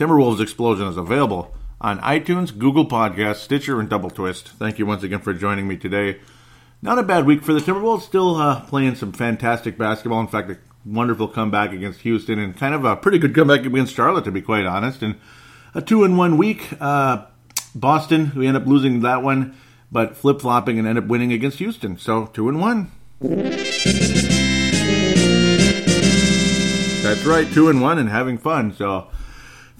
Timberwolves Explosion is available on iTunes, Google Podcasts, Stitcher, and Double Twist. Thank you once again for joining me today. Not a bad week for the Timberwolves. Still uh, playing some fantastic basketball. In fact, a wonderful comeback against Houston, and kind of a pretty good comeback against Charlotte, to be quite honest. And a two in one week. Uh, Boston, we end up losing that one, but flip flopping and end up winning against Houston. So two and one. That's right, two and one and having fun. So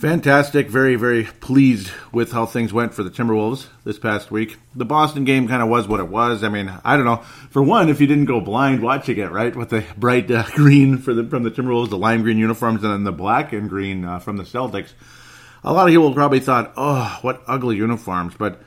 fantastic. Very, very pleased with how things went for the Timberwolves this past week. The Boston game kind of was what it was. I mean, I don't know. For one, if you didn't go blind watching it, right, with the bright uh, green for the from the Timberwolves, the lime green uniforms, and then the black and green uh, from the Celtics, a lot of people probably thought, "Oh, what ugly uniforms," but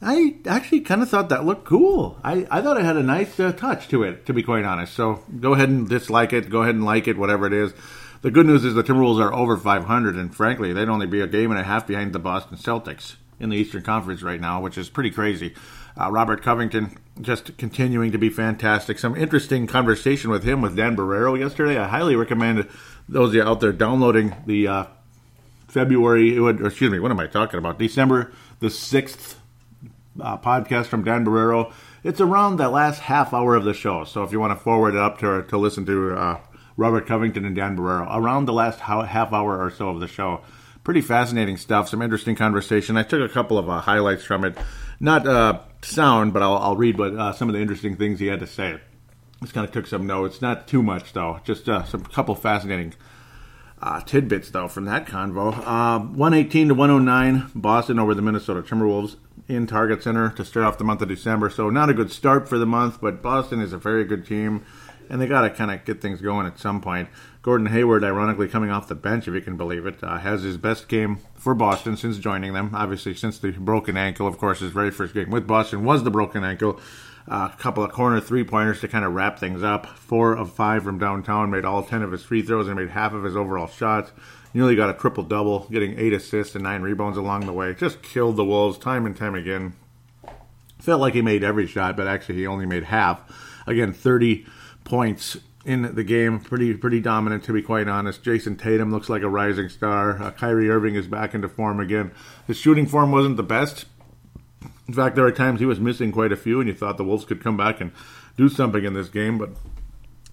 I actually kind of thought that looked cool. I, I thought it had a nice uh, touch to it, to be quite honest. So go ahead and dislike it. Go ahead and like it, whatever it is. The good news is the Timberwolves are over 500, and frankly, they'd only be a game and a half behind the Boston Celtics in the Eastern Conference right now, which is pretty crazy. Uh, Robert Covington just continuing to be fantastic. Some interesting conversation with him with Dan Barreiro yesterday. I highly recommend those of you out there downloading the uh, February, excuse me, what am I talking about? December the 6th uh, podcast from Dan Barreiro. It's around the last half hour of the show. So if you want to forward it up to, to listen to uh, Robert Covington and Dan Barreiro, around the last half hour or so of the show. Pretty fascinating stuff, some interesting conversation. I took a couple of uh, highlights from it. Not uh, sound, but I'll, I'll read what uh, some of the interesting things he had to say. Just kind of took some notes. Not too much, though. Just uh, some couple fascinating uh, tidbits, though, from that convo. Uh, 118 to 109, Boston over the Minnesota Timberwolves in Target Center to start off the month of December. So, not a good start for the month, but Boston is a very good team, and they got to kind of get things going at some point. Gordon Hayward, ironically coming off the bench, if you can believe it, uh, has his best game for Boston since joining them. Obviously, since the broken ankle, of course, his very first game with Boston was the broken ankle. Uh, a couple of corner three pointers to kind of wrap things up. Four of five from downtown, made all 10 of his free throws and made half of his overall shots. Nearly got a triple double, getting eight assists and nine rebounds along the way. Just killed the Wolves time and time again. Felt like he made every shot, but actually he only made half. Again, 30 points in the game. Pretty pretty dominant, to be quite honest. Jayson Tatum looks like a rising star. Uh, Kyrie Irving is back into form again. His shooting form wasn't the best, in fact, there were times he was missing quite a few, and you thought the Wolves could come back and do something in this game, but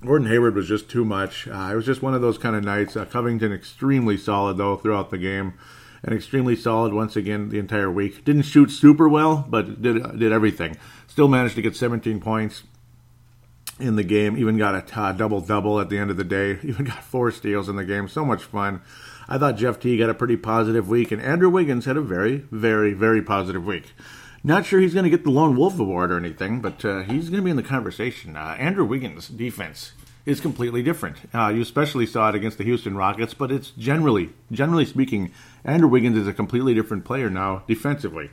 Gordon Hayward was just too much. Uh, it was just one of those kind of nights. Uh, Covington extremely solid though throughout the game, and extremely solid once again the entire week. Didn't shoot super well, but did did everything. Still managed to get 17 points in the game. Even got a double double at the end of the day. Even got four steals in the game. So much fun. I thought Jeff T got a pretty positive week, and Andrew Wiggins had a very, very, very positive week. Not sure he's going to get the Lone Wolf Award or anything, but uh, he's going to be in the conversation. Uh, Andrew Wiggins' defense is completely different. Uh, you especially saw it against the Houston Rockets, but it's generally, generally speaking, Andrew Wiggins is a completely different player now defensively.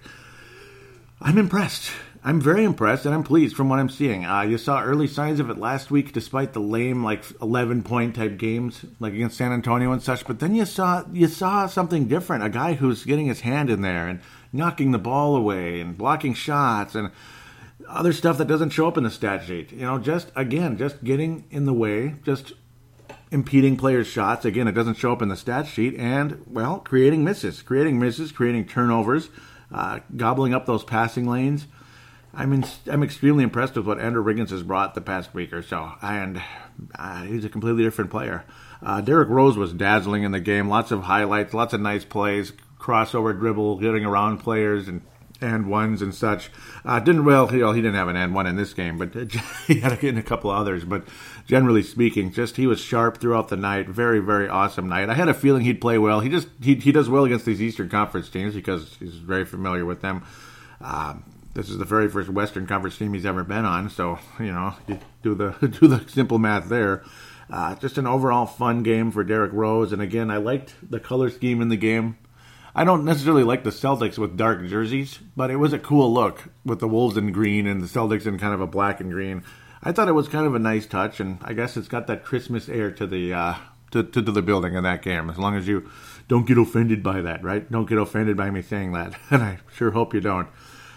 I'm impressed. I'm very impressed, and I'm pleased from what I'm seeing. Uh, you saw early signs of it last week, despite the lame, like 11 point type games, like against San Antonio and such. But then you saw you saw something different. A guy who's getting his hand in there and knocking the ball away and blocking shots and other stuff that doesn't show up in the stat sheet. You know, just again, just getting in the way, just impeding players' shots. Again, it doesn't show up in the stat sheet, and well, creating misses, creating misses, creating turnovers, uh, gobbling up those passing lanes. I mean, I'm extremely impressed with what Andrew Wiggins has brought the past week or so, and uh, he's a completely different player. Uh, Derrick Rose was dazzling in the game. Lots of highlights, lots of nice plays, crossover dribble, getting around players and and ones and such. Uh, didn't well, he, he didn't have an and one in this game, but he had in a couple others. But generally speaking, just he was sharp throughout the night. Very very awesome night. I had a feeling he'd play well. He just he he does well against these Eastern Conference teams because he's very familiar with them. Um, this is the very first Western Conference team he's ever been on, so you know you do the do the simple math there. Uh, just an overall fun game for Derrick Rose, and again, I liked the color scheme in the game. I don't necessarily like the Celtics with dark jerseys, but it was a cool look with the Wolves in green and the Celtics in kind of a black and green. I thought it was kind of a nice touch, and I guess it's got that Christmas air to the uh, to, to, to the building in that game. As long as you don't get offended by that, right? Don't get offended by me saying that, and I sure hope you don't.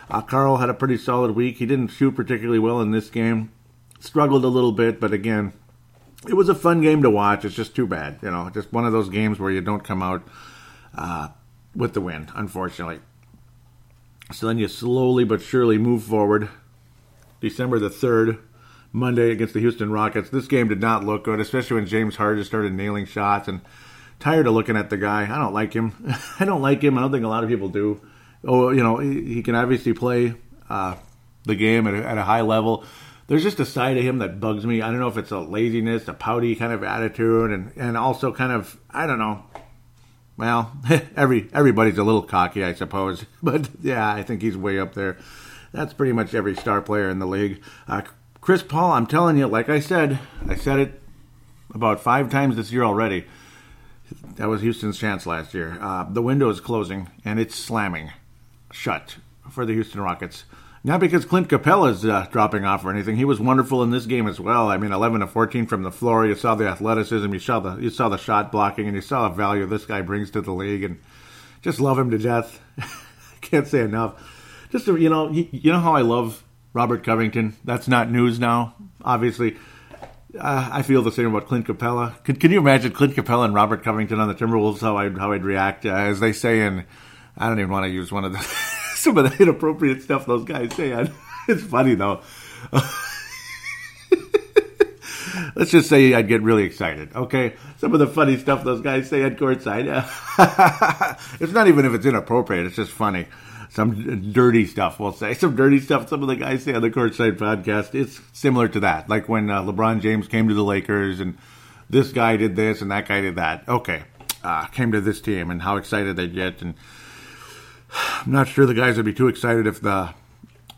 Uh, Karl had a pretty solid week. He didn't shoot particularly well in this game. Struggled a little bit, but again, it was a fun game to watch. It's just too bad, you know, just one of those games where you don't come out uh, with the win, unfortunately. So then you slowly but surely move forward. December the 3rd, Monday against the Houston Rockets. This game did not look good, especially when James Harden started nailing shots and tired of looking at the guy. I don't like him. I don't like him. I don't think a lot of people do. Oh, you know, he, he can obviously play uh, the game at a, at a high level. There's just a side of him that bugs me. I don't know if it's a laziness, a pouty kind of attitude, and, and also kind of I don't know well, every everybody's a little cocky, I suppose. But yeah, I think he's way up there. That's pretty much every star player in the league. Uh, Chris Paul, I'm telling you, like I said, I said it about five times this year already. That was Houston's chance last year. Uh, the window is closing and it's slamming shut for the Houston Rockets. Not because Clint Capela is uh, dropping off or anything. He was wonderful in this game as well. I mean, 11 to 14 from the floor. You saw the athleticism. You saw the you saw the shot blocking, and you saw the value this guy brings to the league. And just love him to death. Can't say enough. Just you know, you know how I love Robert Covington. That's not news now. Obviously, uh, I feel the same about Clint Capela. Can, you imagine Clint Capela and Robert Covington on the Timberwolves? How I how I'd react, uh, as they say in. I don't even want to use one of the some of the inappropriate stuff those guys say. It's funny though. Let's just say I'd get really excited. Okay, some of the funny stuff those guys say at courtside. it's not even if it's inappropriate; it's just funny. Some dirty stuff, we'll say. Some dirty stuff some of the guys say on the courtside podcast. It's similar to that, like when uh, LeBron James came to the Lakers and this guy did this and that guy did that. Okay, uh, came to this team and how excited they get and I'm not sure the guys would be too excited if the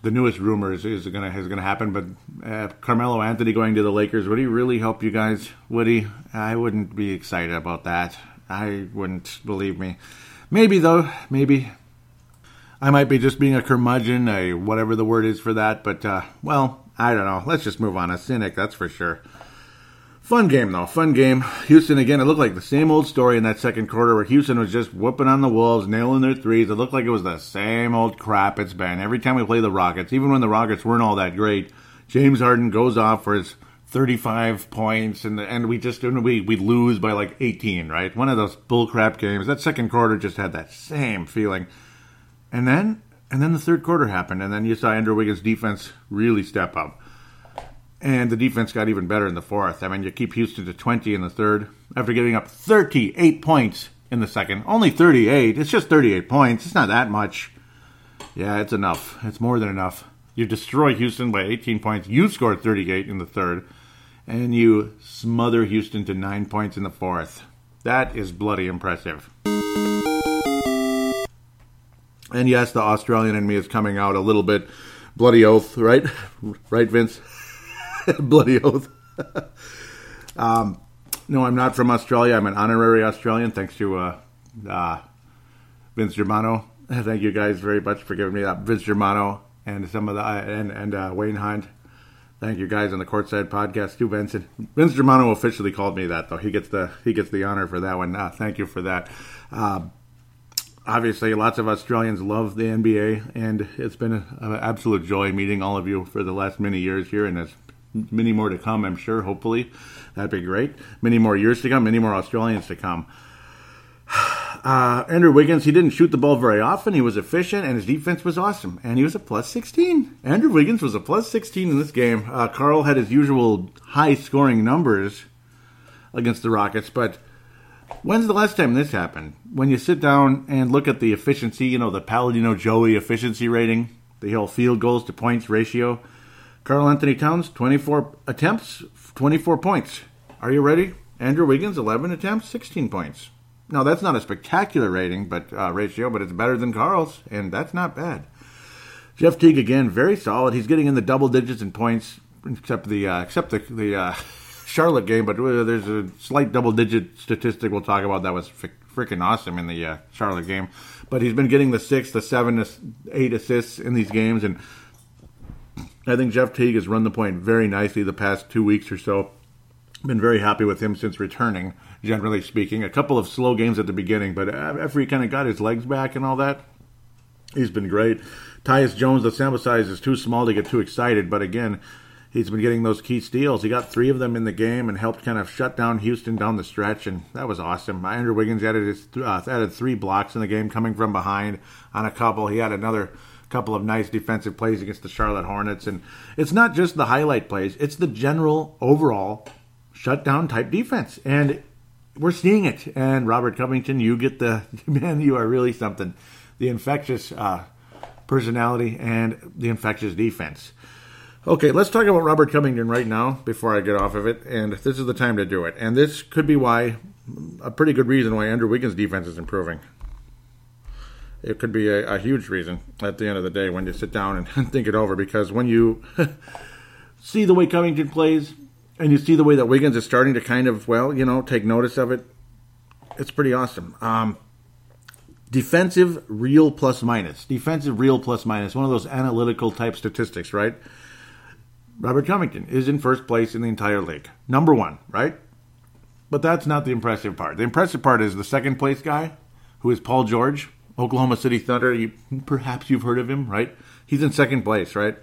the newest rumor is, is gonna is gonna happen. But uh, Carmelo Anthony going to the Lakers would he really help you guys? Would he? I wouldn't be excited about that. I wouldn't believe me. Maybe though. Maybe I might be just being a curmudgeon, a whatever the word is for that. But uh, well, I don't know. Let's just move on. A cynic, that's for sure. Fun game though, fun game. Houston again. It looked like the same old story in that second quarter where Houston was just whooping on the Wolves, nailing their threes. It looked like it was the same old crap it's been every time we play the Rockets. Even when the Rockets weren't all that great, James Harden goes off for his 35 points, and and we just we we lose by like 18. Right, one of those bullcrap games. That second quarter just had that same feeling, and then and then the third quarter happened, and then you saw Andrew Wiggins' defense really step up. And the defense got even better in the fourth. I mean, you keep Houston to 20 in the third after giving up 38 points in the second. Only 38. It's just 38 points. It's not that much. Yeah, it's enough. It's more than enough. You destroy Houston by 18 points. You scored 38 in the third. And you smother Houston to 9 points in the fourth. That is bloody impressive. And yes, the Australian in me is coming out a little bit. Bloody oath, right? Right, Vince? bloody oath. um, no, I'm not from Australia. I'm an honorary Australian, thanks to uh, uh, Vince Germano. Thank you guys very much for giving me that. Vince Germano and some of the uh, and and uh, Wayne Hunt. Thank you guys on the Courtside podcast too, Vincent. Vince Germano officially called me that though. He gets the he gets the honor for that one. Uh, thank you for that. Um, obviously, lots of Australians love the NBA, and it's been an absolute joy meeting all of you for the last many years here, and it's many more to come, I'm sure. Hopefully, that'd be great. Many more years to come, many more Australians to come. Uh, Andrew Wiggins, he didn't shoot the ball very often. He was efficient, and his defense was awesome. And he was a plus 16. Andrew Wiggins was a plus 16 in this game. Uh, Karl had his usual high scoring numbers against the Rockets, but when's the last time this happened? When you sit down and look at the efficiency, you know, the Paladino Joey efficiency rating, the whole field goals to points ratio. Karl-Anthony Towns, 24 attempts, 24 points. Are you ready? Andrew Wiggins, 11 attempts, 16 points. Now, that's not a spectacular rating, but uh, ratio, but it's better than Karl's, and that's not bad. Jeff Teague again, very solid. He's getting in the double digits in points, except the uh, except the the uh, Charlotte game. But uh, there's a slight double digit statistic we'll talk about that was freaking awesome in the uh, Charlotte game. But he's been getting the six, the seven, the eight assists in these games, and I think Jeff Teague has run the point very nicely the past two weeks or so. Been very happy with him since returning, generally speaking. A couple of slow games at the beginning, but after he kind of got his legs back and all that, he's been great. Tyus Jones, the sample size is too small to get too excited, but again, he's been getting those key steals. He got three of them in the game and helped kind of shut down Houston down the stretch, and that was awesome. Andrew Wiggins added his, uh, added three blocks in the game, coming from behind on a couple. He had another couple of nice defensive plays against the Charlotte Hornets, and it's not just the highlight plays; it's the general overall shutdown type defense, and we're seeing it. And Robert Covington, you get the man. You are really something. The infectious uh, personality and the infectious defense. Okay, let's talk about Robert Covington right now before I get off of it. And this is the time to do it. And this could be why, a pretty good reason why Andrew Wiggins' defense is improving. It could be a, a huge reason at the end of the day when you sit down and think it over. Because when you see the way Covington plays and you see the way that Wiggins is starting to kind of, well, you know, take notice of it, it's pretty awesome. Um, defensive real plus minus. Defensive real plus minus. One of those analytical type statistics, right? Robert Covington is in first place in the entire league. Number one, right? But that's not the impressive part. The impressive part is the second place guy, who is Paul George, Oklahoma City Thunder. You, perhaps you've heard of him, right? He's in second place, right?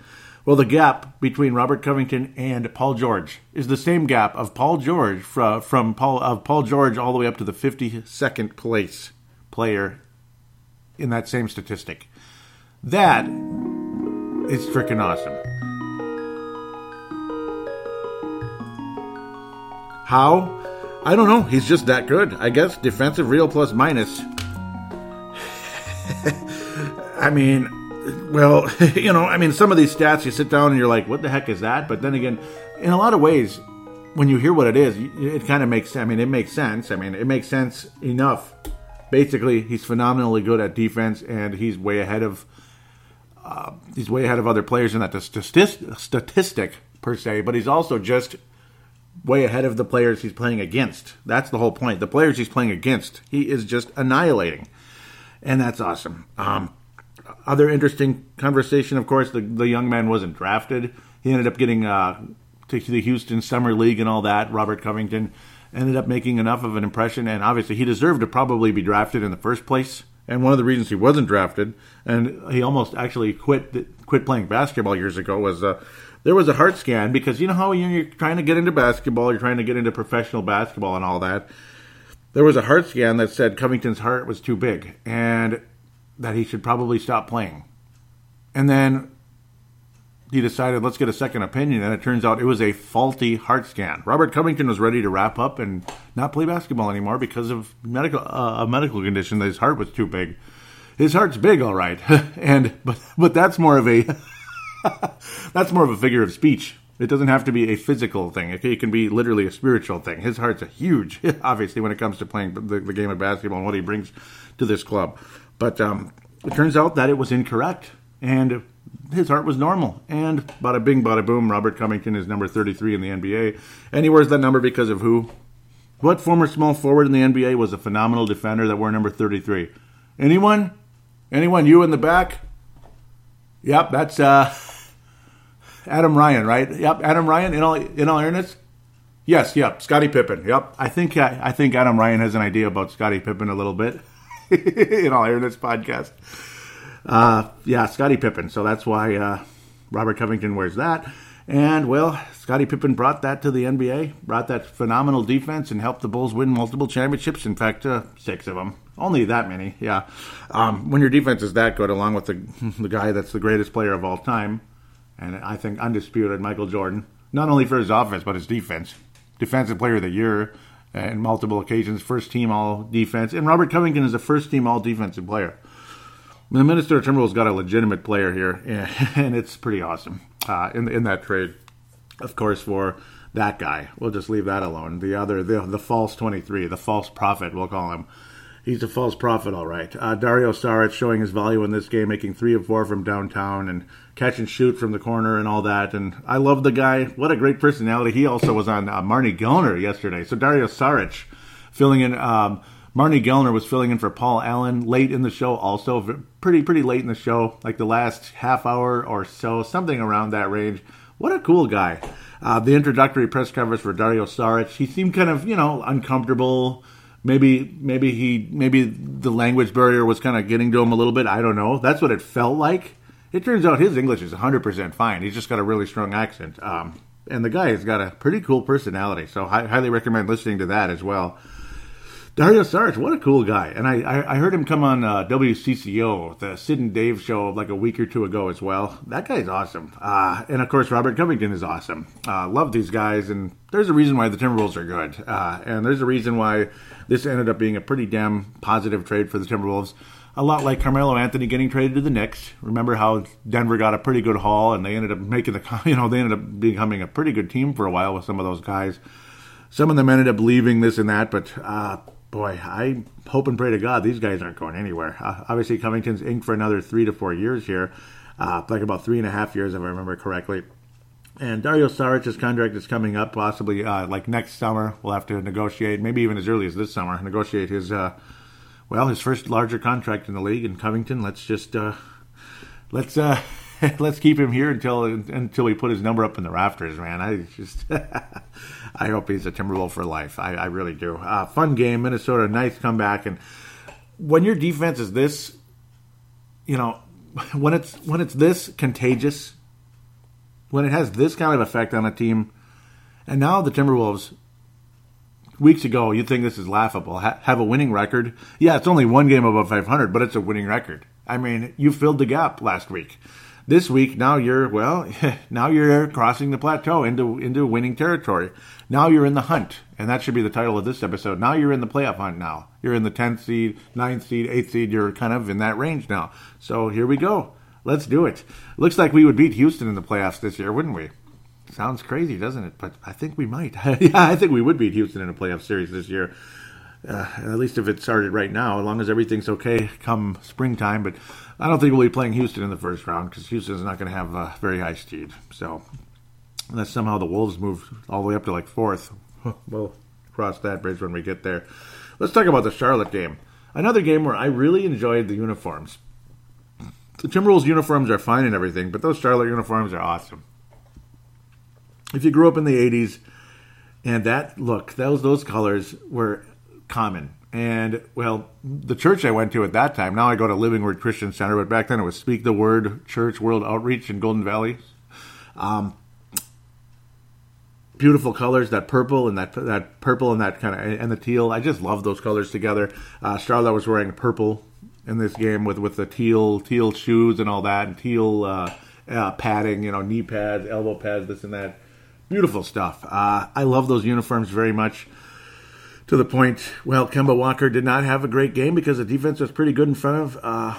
Well, the gap between Robert Covington and Paul George is the same gap of Paul George from, from Paul of Paul George all the way up to the 52nd place player in that same statistic. That is freaking awesome. How? I don't know. He's just that good. I guess defensive real plus minus. I mean, well, you know, I mean, some of these stats you sit down and you're like, what the heck is that? But then again, in a lot of ways, when you hear what it is, it kind of makes. I mean, it makes sense. I mean, it makes sense enough. Basically, he's phenomenally good at defense, and he's way ahead of. Uh, he's way ahead of other players in that statistic per se, but he's also just way ahead of the players he's playing against. That's the whole point. The players he's playing against, he is just annihilating, and that's awesome. Um, other interesting conversation, of course, the the young man wasn't drafted. He ended up getting uh, to the Houston Summer League and all that. Robert Covington ended up making enough of an impression, and obviously he deserved to probably be drafted in the first place. And one of the reasons he wasn't drafted, and he almost actually quit quit playing basketball years ago, was uh, there was a heart scan because you know how you're trying to get into basketball, you're trying to get into professional basketball and all that. There was a heart scan that said Covington's heart was too big and that he should probably stop playing. And then he decided, let's get a second opinion, and it turns out it was a faulty heart scan. Robert Covington was ready to wrap up and not play basketball anymore because of medical uh, a medical condition that his heart was too big. His heart's big, all right, and but but that's more of a That's more of a figure of speech. It doesn't have to be a physical thing. It can be literally a spiritual thing. His heart's a huge, obviously, when it comes to playing the, the game of basketball and what he brings to this club. But um, it turns out that it was incorrect, and his heart was normal. And bada bing, bada boom, Robert Covington is number 33 in the NBA. And he wears that number because of who? What former small forward in the NBA was a phenomenal defender that wore number 33? Anyone? Anyone? You in the back? Yep, that's uh, Adam Ryan, right? Yep, Adam Ryan. In all in all fairness, yes, yep, Scottie Pippen. Yep, I think I, I think Adam Ryan has an idea about Scottie Pippen a little bit. in all earnest, podcast. Uh, yeah, Scottie Pippen. So that's why uh, Robert Covington wears that. And well, Scottie Pippen brought that to the NBA, brought that phenomenal defense, and helped the Bulls win multiple championships. In fact, uh, six of them. Only that many, yeah. Um, when your defense is that good, along with the the guy that's the greatest player of all time, and I think undisputed Michael Jordan, not only for his offense but his defense, defensive player of the year, and multiple occasions, first team all defense, and Robert Covington is a first team all defensive player. The Minister Minnesota Timberwolves got a legitimate player here, and it's pretty awesome uh, in in that trade. Of course, for that guy, we'll just leave that alone. The other, the the false twenty three, the false prophet, we'll call him he's a false prophet, all right. Uh, Dario Saric showing his value in this game, making three of four from downtown and catch and shoot from the corner and all that. And I love the guy. What a great personality. He also was on uh, Marney Gellner yesterday. So Dario Saric filling in um, Marney Gellner was filling in for Paul Allen late in the show, also pretty pretty late in the show, like the last half hour or so, something around that range. What a cool guy! Uh, the introductory press conference for Dario Saric, he seemed kind of you know uncomfortable. Maybe maybe he maybe the language barrier was kind of getting to him a little bit. I don't know. That's what it felt like. It turns out his English is 100% fine. He's just got a really strong accent. Um, and the guy has got a pretty cool personality. So I highly recommend listening to that as well. Dario Saric, what a cool guy. And I, I, I heard him come on uh, WCCO, the Sid and Dave show, like a week or two ago as well. That guy's awesome. Uh, and of course, Robert Covington is awesome. Uh, love these guys. And there's a reason why the Timberwolves are good. Uh, and there's a reason why this ended up being a pretty damn positive trade for the Timberwolves a lot like Carmelo Anthony getting traded to the Knicks. Remember how Denver got a pretty good haul, and they ended up making the you know they ended up becoming a pretty good team for a while with some of those guys. Some of them ended up leaving this and that, but uh, boy, I hope and pray to God these guys aren't going anywhere. Uh, obviously, Covington's inked for another three to four years here, uh, like about three and a half years if I remember correctly. And Dario Saric's contract is coming up, possibly uh, like next summer. We'll have to negotiate, maybe even as early as this summer, negotiate his uh, well, his first larger contract in the league in Covington. Let's just uh, let's uh, let's keep him here until until we put his number up in the rafters, man. I just I hope he's a Timberwolf for life. I, I really do. Uh, fun game, Minnesota. Nice comeback, and when your defense is this, you know, when it's when it's this contagious, when it has this kind of effect on a team, and now the Timberwolves weeks ago, you'd think this is laughable. Ha- have a winning record. Yeah, it's only one game above 500, but it's a winning record. I mean, you filled the gap last week. This week, now you're well. Now you're crossing the plateau into into winning territory. Now you're in the hunt, and that should be the title of this episode. Now you're in the playoff hunt. Now you're in the 10th seed, 9th seed, 8th seed. You're kind of in that range now. So here we go. Let's do it. Looks like we would beat Houston in the playoffs this year, wouldn't we? Sounds crazy, doesn't it? But I think we might. yeah, I think we would beat Houston in a playoff series this year. Uh, at least if it started right now, as long as everything's okay come springtime. But I don't think we'll be playing Houston in the first round because Houston's not going to have a very high speed. So unless somehow the Wolves move all the way up to like fourth, we'll cross that bridge when we get there. Let's talk about the Charlotte game. Another game where I really enjoyed the uniforms. The Timberwolves uniforms are fine and everything, but those Charlotte uniforms are awesome if you grew up in the 80s and that look, those those colors were common. And well, the church I went to at that time, now I go to Living Word Christian Center, but back then it was Speak the Word Church World Outreach in Golden Valley. Um, beautiful colors, that purple and that that purple and that kind of and the teal. I just love those colors together. Uh, Charlotte was wearing purple in this game with with the teal teal shoes and all that, and teal uh, uh, padding, you know, knee pads, elbow pads, this and that. Beautiful stuff. Uh, I love those uniforms very much. To the point, well, Kemba Walker did not have a great game because the defense was pretty good in front of. Uh,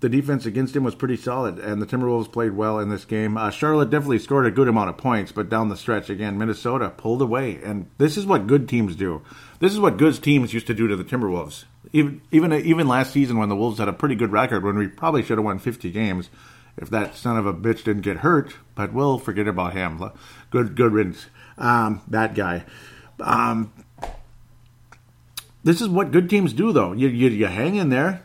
the defense against him was pretty solid, and the Timberwolves played well in this game. Uh, Charlotte definitely scored a good amount of points, but down the stretch, again, Minnesota pulled away. And this is what good teams do. This is what good teams used to do to the Timberwolves. Even even even last season, when the Wolves had a pretty good record, when we probably should have won 50 games, if that son of a bitch didn't get hurt, but we'll forget about him. Good, good riddance. Um, that guy. Um, this is what good teams do, though. You, you, you hang in there,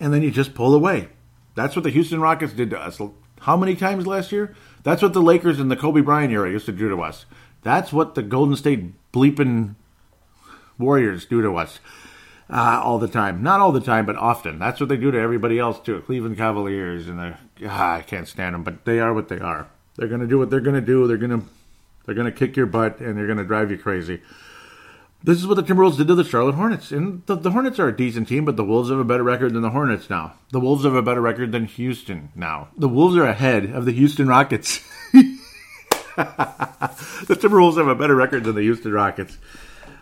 and then you just pull away. That's what the Houston Rockets did to us. How many times last year? That's what the Lakers in the Kobe Bryant era used to do to us. That's what the Golden State bleeping Warriors do to us uh, all the time. Not all the time, but often. That's what they do to everybody else too. Cleveland Cavaliers and the ah, I can't stand them, but they are what they are. They're going to do what they're going to do. They're going to they're going to kick your butt and they're going to drive you crazy. This is what the Timberwolves did to the Charlotte Hornets. And the, the, Hornets are a decent team, but the Wolves have a better record than the Hornets now. The Wolves have a better record than Houston now. The Wolves are ahead of the Houston Rockets. the Timberwolves have a better record than the Houston Rockets.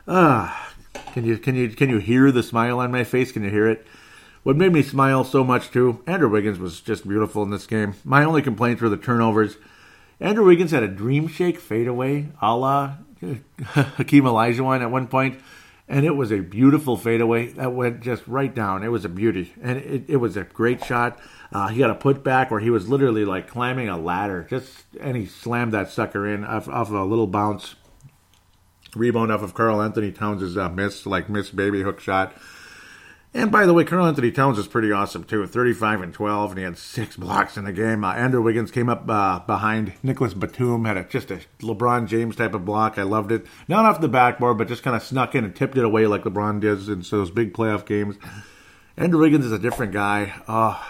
Ah, can you can you can you hear the smile on my face? Can you hear it? What made me smile so much too, Andrew Wiggins was just beautiful in this game. My only complaints were the turnovers. Andrew Wiggins had a dream shake fadeaway a la Hakeem Olajuwon at one point, and it was a beautiful fadeaway that went just right down. It was a beauty, and it, it was a great shot. Uh, he got a putback where he was literally like climbing a ladder, just and he slammed that sucker in off, off of a little bounce. Rebound off of Karl Anthony Towns' uh, miss, like miss baby hook shot. And by the way, Karl Anthony Towns is pretty awesome too. 35 and 12, and he had six blocks in the game. Uh, Andrew Wiggins came up uh, behind Nicolas Batum, had a, just a LeBron James type of block. I loved it. Not off the backboard, but just kind of snuck in and tipped it away like LeBron does in those big playoff games. Andrew Wiggins is a different guy. Uh,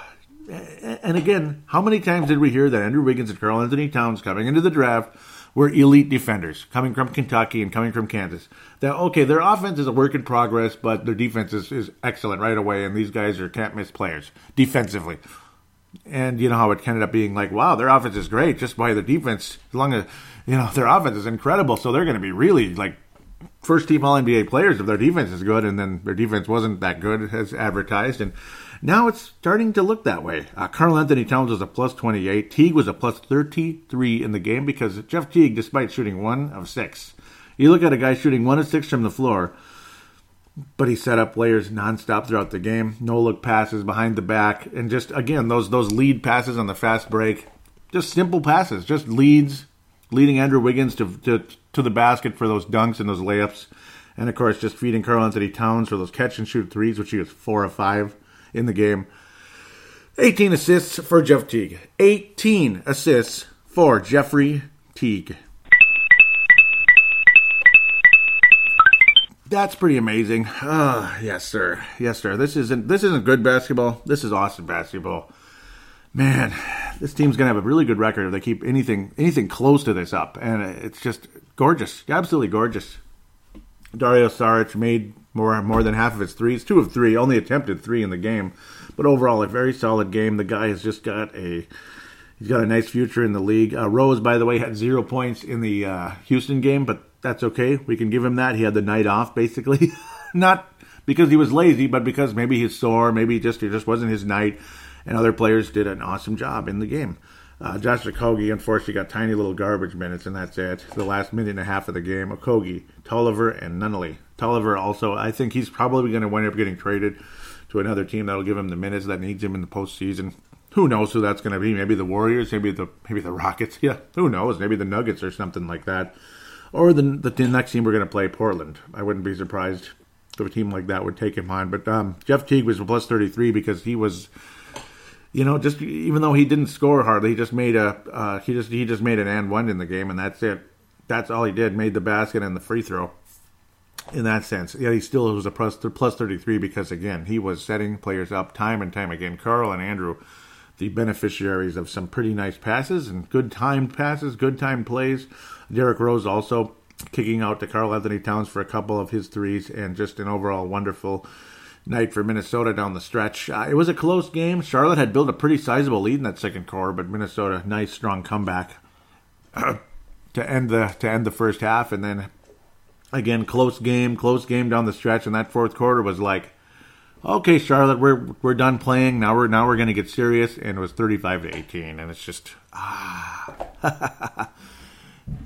and again, how many times did we hear that Andrew Wiggins and Karl Anthony Towns coming into the draft were elite defenders coming from Kentucky and coming from Kansas? That okay, their offense is a work in progress, but their defense is, is excellent right away, and these guys are can't miss players defensively. And you know how it ended up being like, wow, their offense is great just by their defense. As long as you know their offense is incredible, so they're going to be really like first team All NBA players if their defense is good, and then their defense wasn't that good as advertised. And now it's starting to look that way. Uh, Karl Anthony Towns was a plus 28. Teague was a plus 33 in the game because Jeff Teague, despite shooting one of six, you look at a guy shooting one of six from the floor, but he set up players nonstop throughout the game. No look passes behind the back, and just again those those lead passes on the fast break, just simple passes, just leads, leading Andrew Wiggins to to, to the basket for those dunks and those layups, and of course just feeding Karl Anthony Towns for those catch and shoot threes, which he was four of five in the game. 18 assists for Jeff Teague. 18 assists for Jeffrey Teague. That's pretty amazing. Uh, yes, sir. Yes, sir. This isn't this isn't good basketball. This is awesome basketball. Man, this team's gonna have a really good record if they keep anything anything close to this up, and it's just gorgeous, absolutely gorgeous. Dario Saric made more more than half of his threes, two of three, only attempted three in the game, but overall a very solid game. The guy has just got a he's got a nice future in the league. Uh, Rose, by the way, had zero points in the uh, Houston game, but that's okay. We can give him that. He had the night off, basically, not because he was lazy, but because maybe he's sore, maybe just it just wasn't his night, and other players did an awesome job in the game. Uh, Josh Okogie, unfortunately, got tiny little garbage minutes, and that's it. The last minute and a half of the game. Okogie, Tolliver, and Nunnally. Tolliver also, I think he's probably going to wind up getting traded to another team that'll give him the minutes that needs him in the postseason. Who knows who that's going to be? Maybe the Warriors, maybe the maybe the Rockets. Yeah, who knows? Maybe the Nuggets or something like that. Or the the next team we're going to play, Portland. I wouldn't be surprised if a team like that would take him on. But um, Jeff Teague was a plus thirty three because he was you know, just even though he didn't score hardly, he just made a uh, he just he just made an and one in the game, and that's it. That's all he did. Made the basket and the free throw. In that sense, yeah, he still was a plus plus thirty three because again he was setting players up time and time again. Karl and Andrew, the beneficiaries of some pretty nice passes and good timed passes, good timed plays. Derrick Rose also kicking out to Karl Anthony Towns for a couple of his threes, and just an overall wonderful night for Minnesota down the stretch. Uh, it was a close game. Charlotte had built a pretty sizable lead in that second quarter, but Minnesota nice strong comeback to end the to end the first half, and then again close game, close game down the stretch. And that fourth quarter was like, okay, Charlotte, we're we're done playing now. We're now we're going to get serious, and it was thirty five to eighteen, and it's just ah.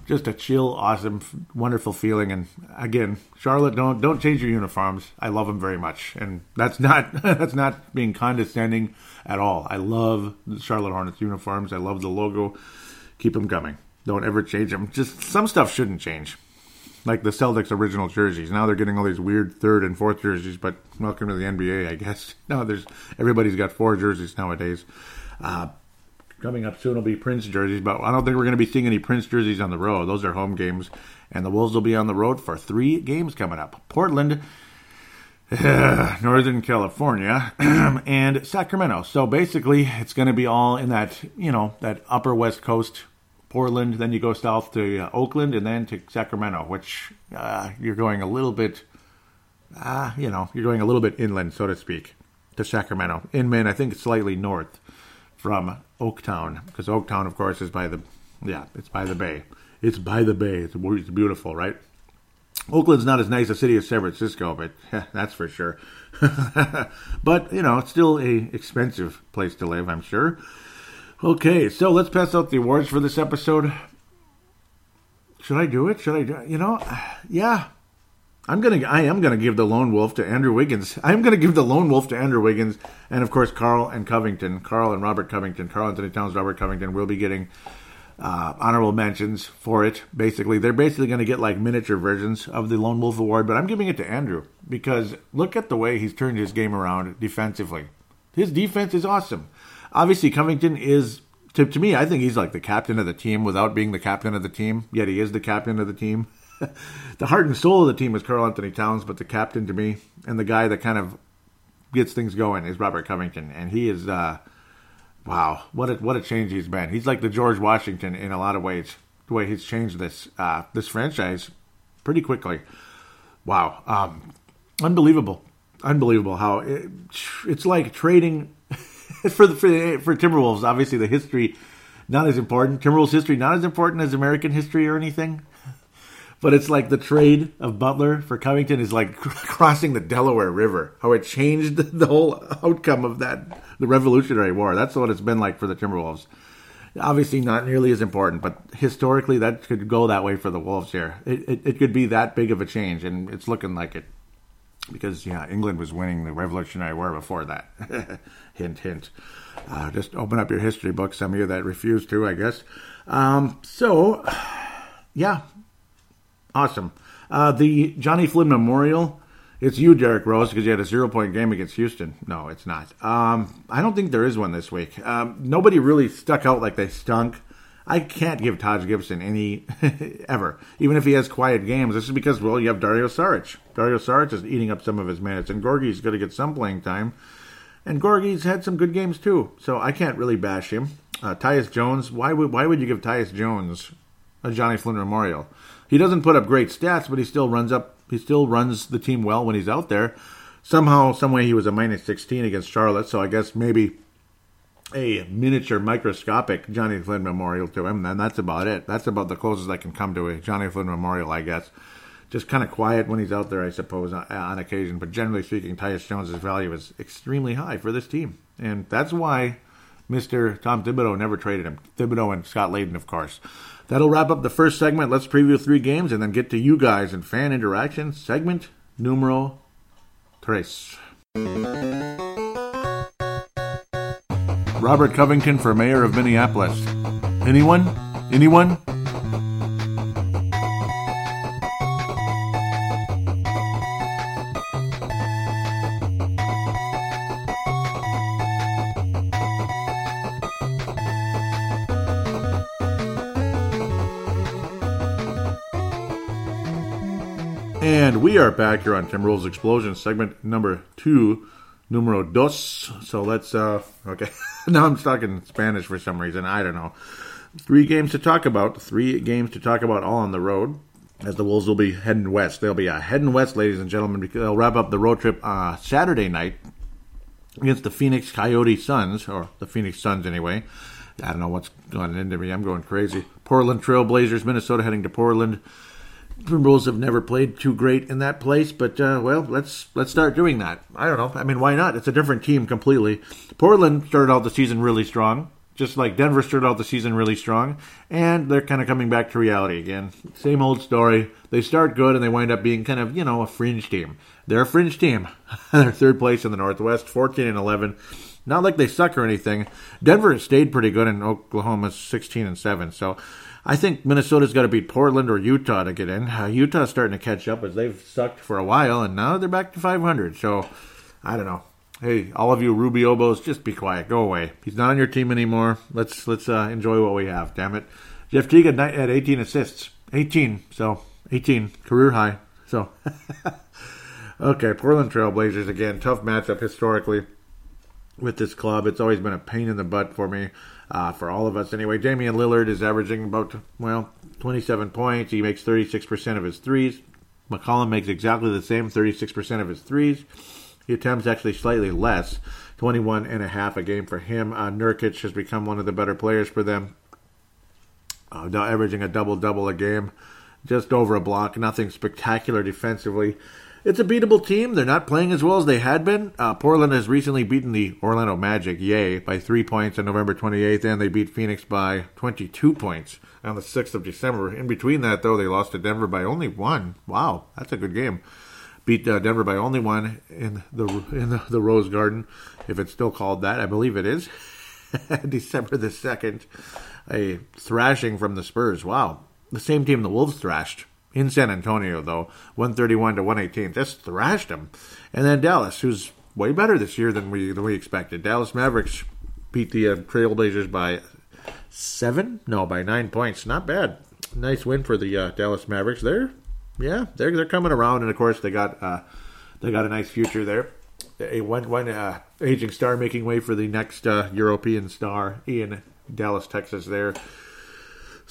just a chill, awesome, wonderful feeling. And again, Charlotte, don't don't change your uniforms. I love them very much, and that's not that's not being condescending at all. I love the Charlotte Hornets uniforms. I love the logo. Keep them coming. Don't ever change them. Just some stuff shouldn't change, like the Celtics original jerseys. Now they're getting all these weird third and fourth jerseys. But welcome to the NBA, I guess. No, there's everybody's got four jerseys nowadays. Uh, coming up soon will be Prince jerseys, but I don't think we're going to be seeing any Prince jerseys on the road. Those are home games, and the Wolves will be on the road for three games coming up: Portland, Northern California, and Sacramento. So basically, it's going to be all in that you know that upper West Coast. Portland, then you go south to uh, Oakland, and then to Sacramento, which uh, you're going a little bit, uh, you know, you're going a little bit inland, so to speak, to Sacramento. Inman, I think, it's slightly north from Oaktown, because Oaktown, of course, is by the yeah, it's by the bay. It's by the bay. It's, it's beautiful, right? Oakland's not as nice a city as San Francisco, but yeah, that's for sure. but you know, it's still a expensive place to live, I'm sure. Okay, so let's pass out the awards for this episode. Should I do it? Should I do? You know, yeah, I'm gonna I am gonna give the lone wolf to Andrew Wiggins. I'm gonna give the lone wolf to Andrew Wiggins, and of course Karl and Covington, Karl and Robert Covington, Karl Anthony Towns, Robert Covington will be getting uh, honorable mentions for it. Basically, they're basically going to get like miniature versions of the Lone Wolf Award, but I'm giving it to Andrew because look at the way he's turned his game around defensively. His defense is awesome. Obviously, Covington is to, to me. I think he's like the captain of the team without being the captain of the team. Yet he is the captain of the team. the heart and soul of the team is Karl-Anthony Towns, but the captain to me and the guy that kind of gets things going is Robert Covington, and he is. Uh, Wow, what a what a change he's been. He's like the George Washington in a lot of ways. The way he's changed this uh, this franchise pretty quickly. Wow, um, unbelievable, unbelievable how it, it's like trading for the for, for Timberwolves. Obviously, the history not as important. Timberwolves history not as important as American history or anything. But it's like the trade of Butler for Covington is like crossing the Delaware River. How it changed the whole outcome of that the Revolutionary War. That's what it's been like for the Timberwolves. Obviously, not nearly as important, but historically, that could go that way for the Wolves here. It, it, it could be that big of a change, and it's looking like it. Because, yeah, England was winning the Revolutionary War before that. hint, hint. Uh, just open up your history book, some of you that refuse to, I guess. Um, so, yeah, awesome. Uh, the Johnny Flynn Memorial it's you, Derrick Rose, because you had a zero point game against Houston. No, it's not. Um, I don't think there is one this week. Um, nobody really stuck out like they stunk. I can't give Taj Gibson any ever, even if he has quiet games. This is because well, you have Dario Saric. Dario Saric is eating up some of his minutes, and Gorgui's going to get some playing time. And Gorgui's had some good games too, so I can't really bash him. Uh, Tyus Jones, why would why would you give Tyus Jones a Johnny Flynn Memorial? He doesn't put up great stats, but he still runs up he still runs the team well when he's out there. Somehow, someway, he was a minus 16 against Charlotte, so I guess maybe a miniature microscopic Johnny Flynn memorial to him, and that's about it. That's about the closest I can come to a Johnny Flynn memorial, I guess. Just kind of quiet when he's out there, I suppose, on, on occasion. But generally speaking, Tyus Jones' value is extremely high for this team. And that's why Mr. Tom Thibodeau never traded him. Thibodeau and Scott Layden, of course. That'll wrap up the first segment. Let's preview three games and then get to you guys and fan interaction. Segment numero tres. Robert Covington for mayor of Minneapolis. Anyone? Anyone? And we are back here on Tim Timberwolves Explosion, segment number two, numero dos. So let's, uh, okay. now I'm stuck in Spanish for some reason. I don't know. Three games to talk about. Three games to talk about all on the road. As the Wolves will be heading west. They'll be uh, heading west, ladies and gentlemen, because they'll wrap up the road trip uh, Saturday night against the Phoenix Coyote Suns, or the Phoenix Suns anyway. I don't know what's going into me. I'm going crazy. Portland Trailblazers, Minnesota heading to Portland. Timberwolves have never played too great in that place, but uh, well, let's let's start doing that. I don't know. I mean, why not? It's a different team completely. Portland started out the season really strong, just like Denver started out the season really strong, and they're kind of coming back to reality again. Same old story. They start good and they wind up being kind of you know a fringe team. They're a fringe team. they're third place in the Northwest, fourteen and eleven. Not like they suck or anything. Denver stayed pretty good, and Oklahoma's sixteen and seven. So I think Minnesota's got to beat Portland or Utah to get in. Uh, Utah's starting to catch up as they've sucked for a while, and now they're back to 500. So I don't know. Hey, all of you Ruby Obos, just be quiet. Go away. He's not on your team anymore. Let's let's uh, enjoy what we have. Damn it. Jeff Teague had 18 assists. 18. So 18 career high. So okay, Portland Trailblazers again. Tough matchup historically with this club. It's always been a pain in the butt for me uh, for all of us anyway. Damian Lillard is averaging about, well, 27 points. He makes 36% of his threes. McCollum makes exactly the same, 36% of his threes. He attempts actually slightly less, 21 and a half a game for him. Uh, Nurkic has become one of the better players for them, uh, averaging a double double a game, just over a block. Nothing spectacular defensively it's a beatable team. They're not playing as well as they had been. Uh, Portland has recently beaten the Orlando Magic, yay, by three points on November 28th, and they beat Phoenix by 22 points on the 6th of December. In between that, though, they lost to Denver by only one. Wow, that's a good game. Beat uh, Denver by only one in the in the, the Rose Garden, if it's still called that. I believe it is. December the 2nd. A thrashing from the Spurs. Wow. The same team the Wolves thrashed in San Antonio, though. 131 to 118. Just thrashed them. And then Dallas, who's way better this year than we, than we expected. Dallas Mavericks beat the uh, Trailblazers by seven? No, by nine points. Not bad. Nice win for the uh, Dallas Mavericks. They're, yeah, they're, they're coming around. And, of course, they got, uh, they got a nice future there a one one uh, aging star making way for the next uh, European star in Dallas, Texas. There,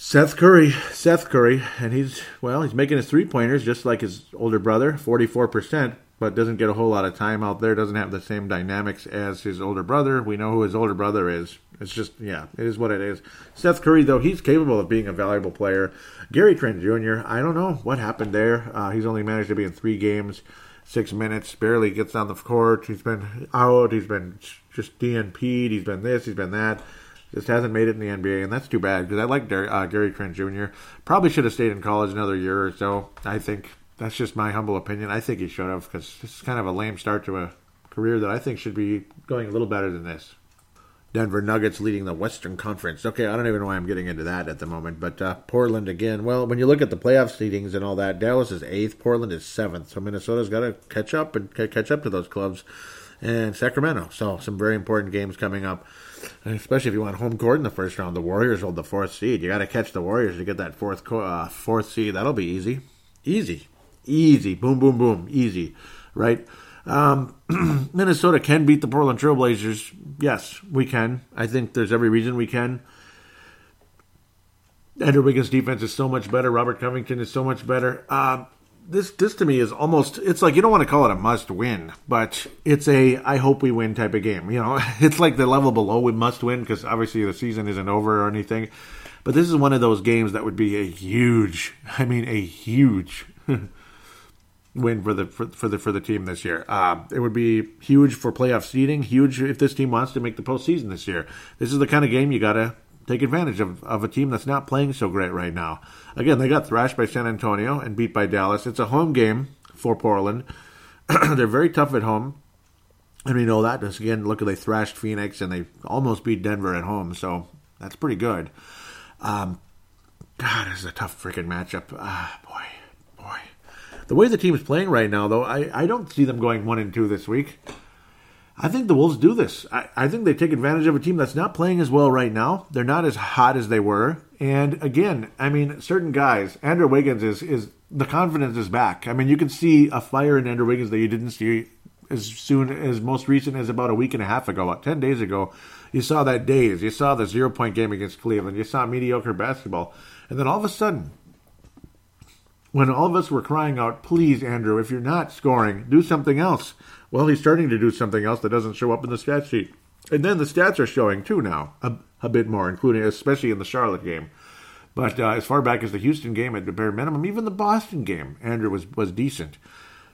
Seth Curry, Seth Curry, and he's well, he's making his three pointers just like his older brother, forty four percent, but doesn't get a whole lot of time out there. Doesn't have the same dynamics as his older brother. We know who his older brother is. It's just yeah, it is what it is. Seth Curry, though, he's capable of being a valuable player. Gary Trent Jr. I don't know what happened there. Uh, he's only managed to be in three games six minutes, barely gets on the court. He's been out. He's been just DNP'd. He's been this. He's been that. Just hasn't made it in the NBA, and that's too bad because I like uh, Gary Trent Jr. Probably should have stayed in college another year or so. I think that's just my humble opinion. I think he should have because this is kind of a lame start to a career that I think should be going a little better than this. Denver Nuggets leading the Western Conference. Okay, I don't even know why I'm getting into that at the moment, but uh, Portland again. Well, when you look at the playoff seedings and all that, Dallas is eighth, Portland is seventh, so Minnesota's got to catch up and catch up to those clubs, and Sacramento. So some very important games coming up, especially if you want home court in the first round. The Warriors hold the fourth seed. You got to catch the Warriors to get that fourth uh, fourth seed. That'll be easy, easy, easy. Boom, boom, boom, easy, right? Um, Minnesota can beat the Portland Trailblazers. Yes, we can. I think there's every reason we can. Andrew Wiggins' defense is so much better. Robert Covington is so much better. Uh, this this to me is almost it's like you don't want to call it a must win, but it's a I hope we win type of game. You know, it's like the level below we must win because obviously the season isn't over or anything. But this is one of those games that would be a huge, I mean, a huge win for the for, for, the for the team this year. Uh, it would be huge for playoff seeding. Huge if this team wants to make the postseason this year. This is the kind of game you got to take advantage of of a team that's not playing so great right now. Again, they got thrashed by San Antonio and beat by Dallas. It's a home game for Portland. They're very tough at home. And we know that. Just again, look at they thrashed Phoenix and they almost beat Denver at home, so that's pretty good. Um, God, this is a tough freaking matchup. Ah, boy, boy. The way the team's playing right now, though, I, I don't see them going one and two this week. I think the Wolves do this. I, I think they take advantage of a team that's not playing as well right now. They're not as hot as they were. And again, I mean, certain guys, Andrew Wiggins is is the confidence is back. I mean, you can see a fire in Andrew Wiggins that you didn't see as soon as most recent as about a week and a half ago, about ten days ago. You saw that days. You saw the zero point game against Cleveland. You saw mediocre basketball, and then all of a sudden, when all of us were crying out, please, Andrew, if you're not scoring, do something else. Well, he's starting to do something else that doesn't show up in the stat sheet. And then the stats are showing too now, a, a bit more, including especially in the Charlotte game. But uh, as far back as the Houston game at the bare minimum, even the Boston game, Andrew was, was decent.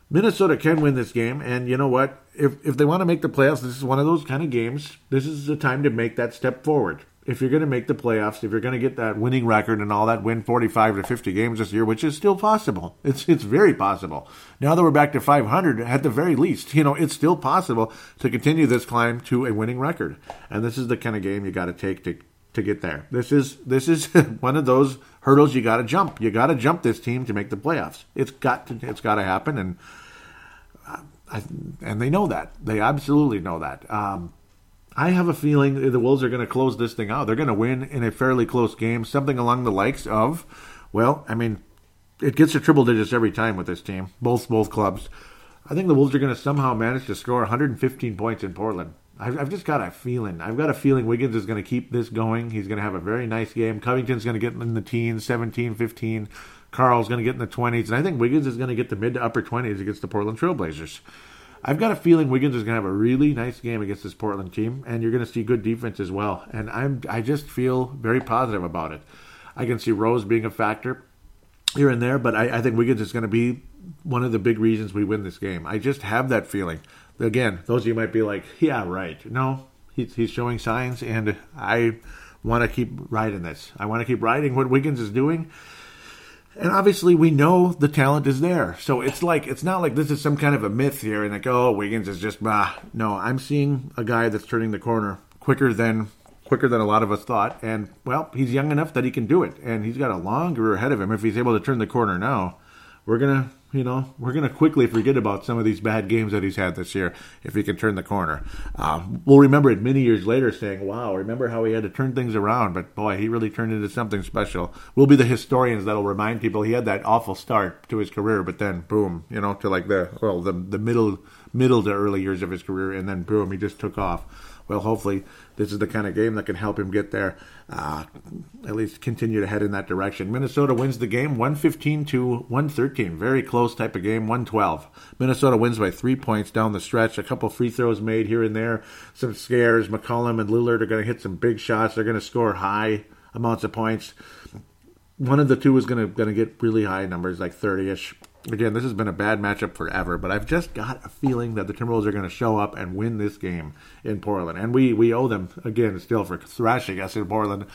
Minnesota can win this game, and you know what? If if they want to make the playoffs, this is one of those kind of games. This is the time to make that step forward if you're going to make the playoffs, if you're going to get that winning record and all that, win 45 to 50 games this year, which is still possible. It's it's very possible. Now that we're back to 500, at the very least, you know, it's still possible to continue this climb to a winning record. And this is the kind of game you got to take to to get there. This is this is one of those hurdles you got to jump. You got to jump this team to make the playoffs. It's got to it's got to happen, and uh, I, and they know that. They absolutely know that. Um, I have a feeling the Wolves are going to close this thing out. They're going to win in a fairly close game, something along the likes of, well, I mean, it gets to triple digits every time with this team, both both clubs. I think the Wolves are going to somehow manage to score 115 points in Portland. I've, I've just got a feeling. I've got a feeling Wiggins is going to keep this going. He's going to have a very nice game. Covington's going to get in the teens, 17, 15. Karl's going to get in the 20s. And I think Wiggins is going to get the mid to upper 20s against the Portland Trailblazers. I've got a feeling Wiggins is going to have a really nice game against this Portland team, and you're going to see good defense as well. And I'm I just feel very positive about it. I can see Rose being a factor here and there, but I, I think Wiggins is going to be one of the big reasons we win this game. I just have that feeling. Again, those of you might be like, "Yeah, right." No, he's he's showing signs, and I want to keep riding this. I want to keep riding what Wiggins is doing and obviously, we know the talent is there. So it's like, it's not like this is some kind of a myth here and like, oh, Wiggins is just, bah. No, I'm seeing a guy that's turning the corner quicker than quicker than a lot of us thought. And, well, he's young enough that he can do it. And he's got a long career ahead of him. If he's able to turn the corner now, we're to you know, we're going to quickly forget about some of these bad games that he's had this year if he can turn the corner. Um, we'll remember it many years later saying, wow, remember how he had to turn things around, but boy, he really turned into something special. We'll be the historians that'll remind people he had that awful start to his career, but then boom, you know, to like the, well, the, the middle, middle to early years of his career, and then boom, he just took off. Well, hopefully, this is the kind of game that can help him get there uh, at least continue to head in that direction. Minnesota wins the game 115 to 113. Very close type of game, 112. Minnesota wins by three points down the stretch. A couple free throws made here and there. Some scares. McCollum and Lillard are going to hit some big shots. They're going to score high amounts of points. One of the two is going to going to get really high numbers, like 30 ish again, this has been a bad matchup forever, but I've just got a feeling that the Timberwolves are going to show up and win this game in Portland. And we, we owe them, again, still for thrashing us in Portland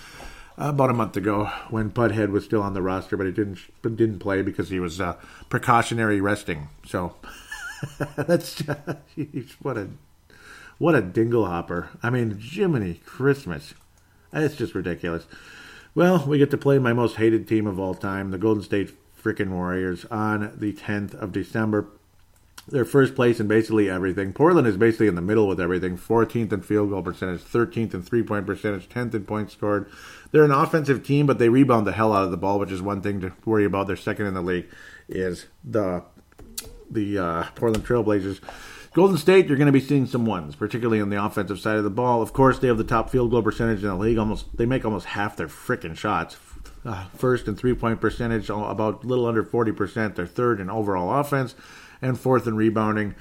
about a month ago when Budhead was still on the roster, but he didn't didn't play because he was uh, precautionary resting. So that's just, what a what a dingle hopper. I mean, Jiminy Christmas, it's just ridiculous. Well, we get to play my most hated team of all time, the Golden State freaking Warriors on the 10th of December. They're first place in basically everything. Portland is basically in the middle with everything 14th in field goal percentage, 13th in three point percentage, 10th in points scored. They're an offensive team, but they rebound the hell out of the ball, which is one thing to worry about. They're second in the league, is the the uh, Portland Trailblazers. Golden State, you're going to be seeing some ones, particularly on the offensive side of the ball. Of course, they have the top field goal percentage in the league. Almost, they make almost half their freaking shots, uh, first in three point percentage, about a little under 40%. They're third in overall offense and fourth in rebounding.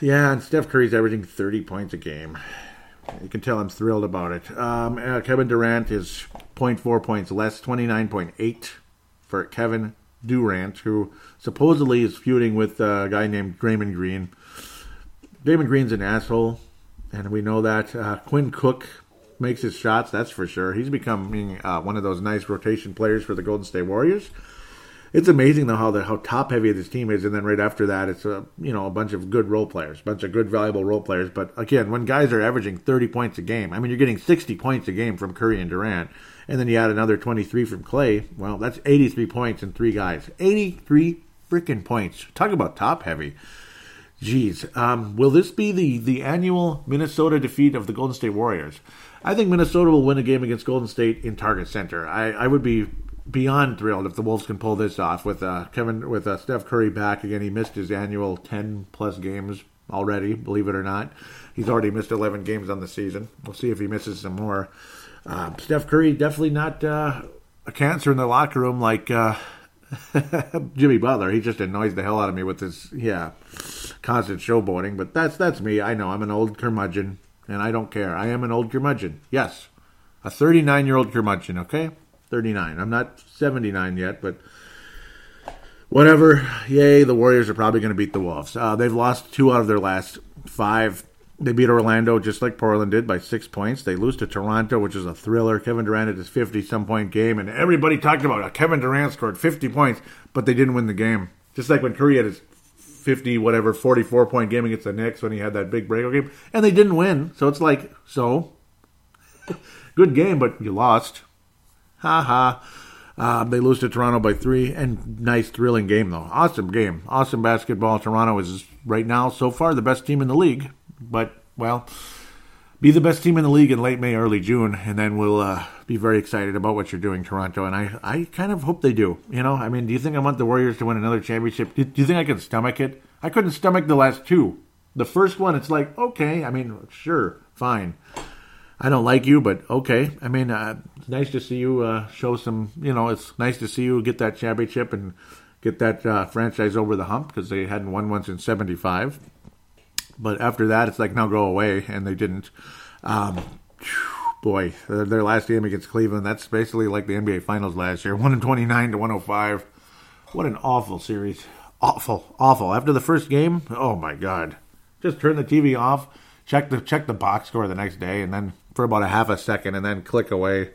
Yeah, and Steph Curry's averaging 30 points a game. You can tell I'm thrilled about it. Um, uh, Kevin Durant is 0.4 points less, 29.8 for Kevin Durant, who supposedly is feuding with a guy named Draymond Green. Draymond Green's an asshole, and we know that. Uh, Quinn Cook makes his shots, that's for sure. He's becoming uh, one of those nice rotation players for the Golden State Warriors. It's amazing though how the, how top heavy this team is, and then right after that, it's a you know a bunch of good role players, a bunch of good valuable role players. But again, when guys are averaging 30 points a game, I mean you're getting 60 points a game from Curry and Durant, and then you add another 23 from Clay. Well, that's 83 points in three guys. 83 freaking points. Talk about top heavy. Jeez, um, will this be the the annual Minnesota defeat of the Golden State Warriors? I think Minnesota will win a game against Golden State in Target Center. I, I would be beyond thrilled if the Wolves can pull this off with uh, Kevin with uh, Steph Curry back again. He missed his annual ten plus games already. Believe it or not, he's already missed eleven games on the season. We'll see if he misses some more. Uh, Steph Curry definitely not uh, a cancer in the locker room like uh, Jimmy Butler. He just annoys the hell out of me with his yeah constant showboating. But that's that's me. I know I'm an old curmudgeon and I don't care. I am an old curmudgeon. Yes, a 39 year old curmudgeon. Okay, 39. I'm not 79 yet, but whatever. Yay, the Warriors are probably going to beat the Wolves. Uh, they've lost two out of their last five. They beat Orlando just like Portland did by six points. They lose to Toronto, which is a thriller. Kevin Durant had his 50 some point game, and everybody talked about it. Kevin Durant scored 50 points, but they didn't win the game. Just like when Curry had his 50 whatever 44 point game against the Knicks when he had that big breakout game and they didn't win. So it's like so good game but you lost. Ha ha. Uh, they lose to Toronto by three and nice thrilling game though. Awesome game. Awesome basketball. Toronto is right now so far the best team in the league. But well be the best team in the league in late May, early June, and then we'll uh, be very excited about what you're doing, Toronto. And I, I kind of hope they do. You know, I mean, do you think I want the Warriors to win another championship? Do, do you think I can stomach it? I couldn't stomach the last two. The first one, it's like, okay, I mean, sure, fine. I don't like you, but okay. I mean, uh, it's nice to see you uh, show some, you know, it's nice to see you get that championship and get that uh, franchise over the hump because they hadn't won one since 75. But after that, it's like, now go away, and they didn't. Um, boy, their, last game against Cleveland, that's basically like the NBA Finals last year 129 to 105. What an awful series. Awful, awful. After the first game, oh my God. Just turn the TV off, check the check the box score the next day, and then for about a half a second, and then click away.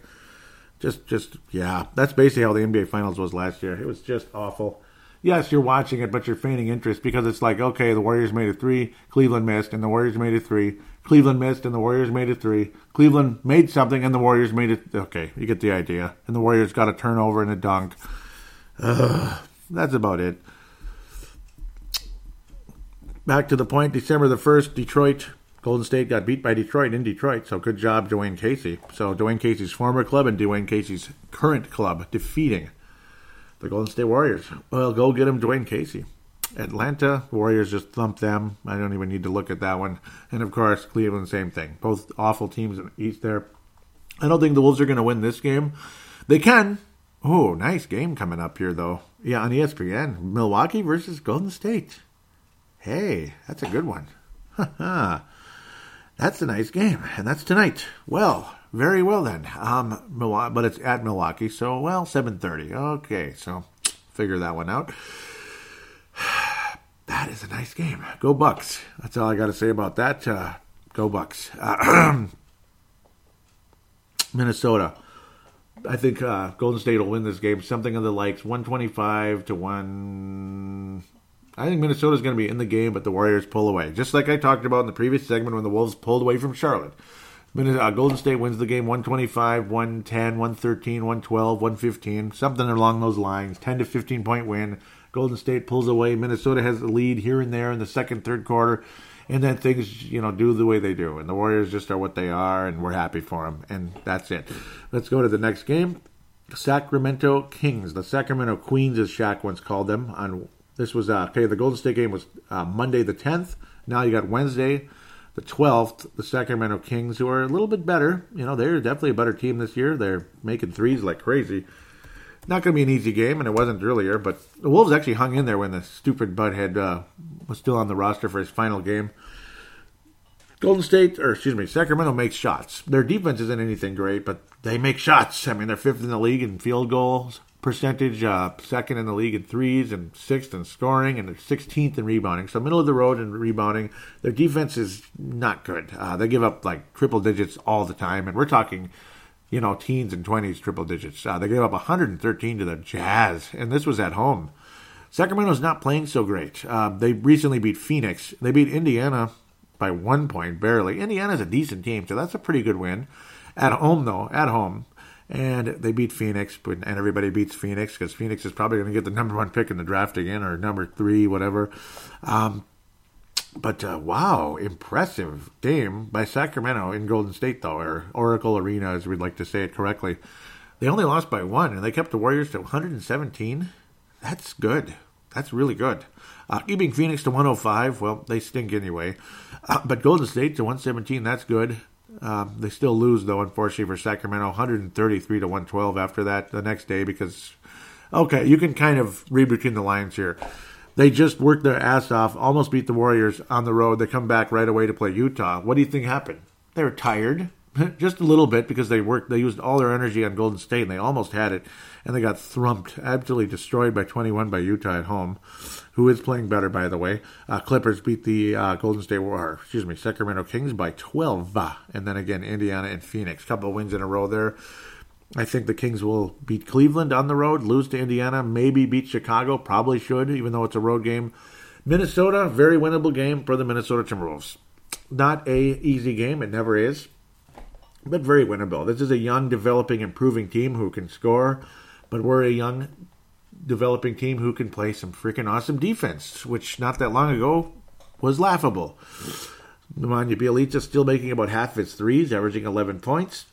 Just, just yeah. That's basically how the NBA Finals was last year. It was just awful yes, you're watching it, but you're feigning interest because it's like, okay, the Warriors made a three, Cleveland missed, and the Warriors made a three, Cleveland missed and the Warriors made it three. Cleveland made something and the Warriors made it. Okay, you get the idea. And the Warriors got a turnover and a dunk. That's about it. Back to the point, December the 1st, Detroit. Golden State got beat by Detroit in Detroit, so good job, Dwane Casey. So Dwane Casey's former club and Dwane Casey's current club defeating the Golden State Warriors. Well, go get him, Dwane Casey. Atlanta Warriors just thumped them. I don't even need to look at that one. And of course, Cleveland, same thing. Both awful teams in East there. I don't think the Wolves are going to win this game. They can. Oh, nice game coming up here, though. Yeah, on ESPN. Milwaukee versus Golden State. Hey, that's a good one. that's a nice game, and that's tonight. Well, very well then. Um, but it's at Milwaukee, so well, seven thirty. Okay, so figure that one out. That is a nice game. Go Bucks. That's all I got to say about that. Uh, go Bucks. Uh, Minnesota. I think uh, Golden State will win this game. Something of the likes, 125 to 1. I think Minnesota's going to be in the game, but the Warriors pull away. Just like I talked about in the previous segment when the Wolves pulled away from Charlotte. Uh, Golden State wins the game 125, 110, 113, 112, 115, something along those lines. 10 to 15 point win. Golden State pulls away. Minnesota has the lead here and there in the second, third quarter. And then things, you know, do the way they do. And the Warriors just are what they are, and we're happy for them. And that's it. Let's go to the next game. Sacramento Kings, the Sacramento Queens, as Shaq once called them. On this was uh, okay. The Golden State game was uh, Monday the tenth. Now you got Wednesday the 12th, the Sacramento Kings, who are a little bit better. You know, they're definitely a better team this year. They're making threes like crazy. Not going to be an easy game, and it wasn't earlier, but the Wolves actually hung in there when the stupid Butthead uh, was still on the roster for his final game. Golden State, or excuse me, Sacramento makes shots. Their defense isn't anything great, but they make shots. I mean, they're fifth in the league in field goals percentage, uh, second in the league in threes, and sixth in scoring, and 16th in rebounding. So middle of the road in rebounding. Their defense is not good. Uh, they give up like triple digits all the time, and we're talking, you know, teens and 20s triple digits. Uh, they gave up 113 to the Jazz, and this was at home. Sacramento's not playing so great. Uh, they recently beat Phoenix. They beat Indiana by one point, barely. Indiana's a decent team, so that's a pretty good win. At home, though, at home, and they beat Phoenix, and everybody beats Phoenix because Phoenix is probably going to get the number one pick in the draft again, or number three, whatever. Um, but uh, wow, impressive game by Sacramento in Golden State, though, or Oracle Arena, as we'd like to say it correctly. They only lost by one, and they kept the Warriors to 117. That's good. That's really good. Uh, keeping Phoenix to 105, well, they stink anyway. Uh, but Golden State to 117, that's good. Um, they still lose though, unfortunately for Sacramento, 133 to 112 after that the next day because okay, you can kind of read between the lines here. They just worked their ass off, almost beat the Warriors on the road. They come back right away to play Utah. What do you think happened? They were tired, just a little bit because they worked. They used all their energy on Golden State, and they almost had it, and they got thrumped, absolutely destroyed by 21 by Utah at home who is playing better, by the way. Uh, Clippers beat the uh, Golden State War, excuse me, Sacramento Kings by 12. And then again, Indiana and Phoenix. Couple wins in a row there. I think the Kings will beat Cleveland on the road, lose to Indiana, maybe beat Chicago. Probably should, even though it's a road game. Minnesota, very winnable game for the Minnesota Timberwolves. Not a easy game, it never is, but very winnable. This is a young, developing, improving team who can score, but we're a young, developing team who can play some freaking awesome defense, which not that long ago was laughable. Nemanja Bjelica still making about half his threes, averaging 11 points.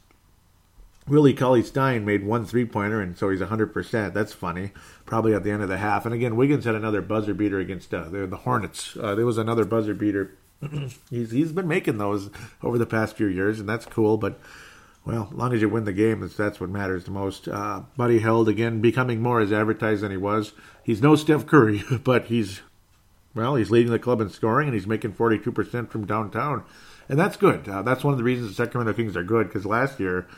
Willie Cauley Stein made one three pointer, and so he's 100%. That's funny. Probably at the end of the half. And again, Wiggins had another buzzer beater against uh, the, the Hornets. Uh, there was another buzzer beater. he's, he's been making those over the past few years, and that's cool, but well, as long as you win the game, that's, what matters the most. Uh, Buddy Hield again, becoming more as advertised than he was. He's no Steph Curry, but he's, well, he's leading the club in scoring, and he's making 42% from downtown. And that's good. Uh, that's one of the reasons the Sacramento Kings are good, because last year,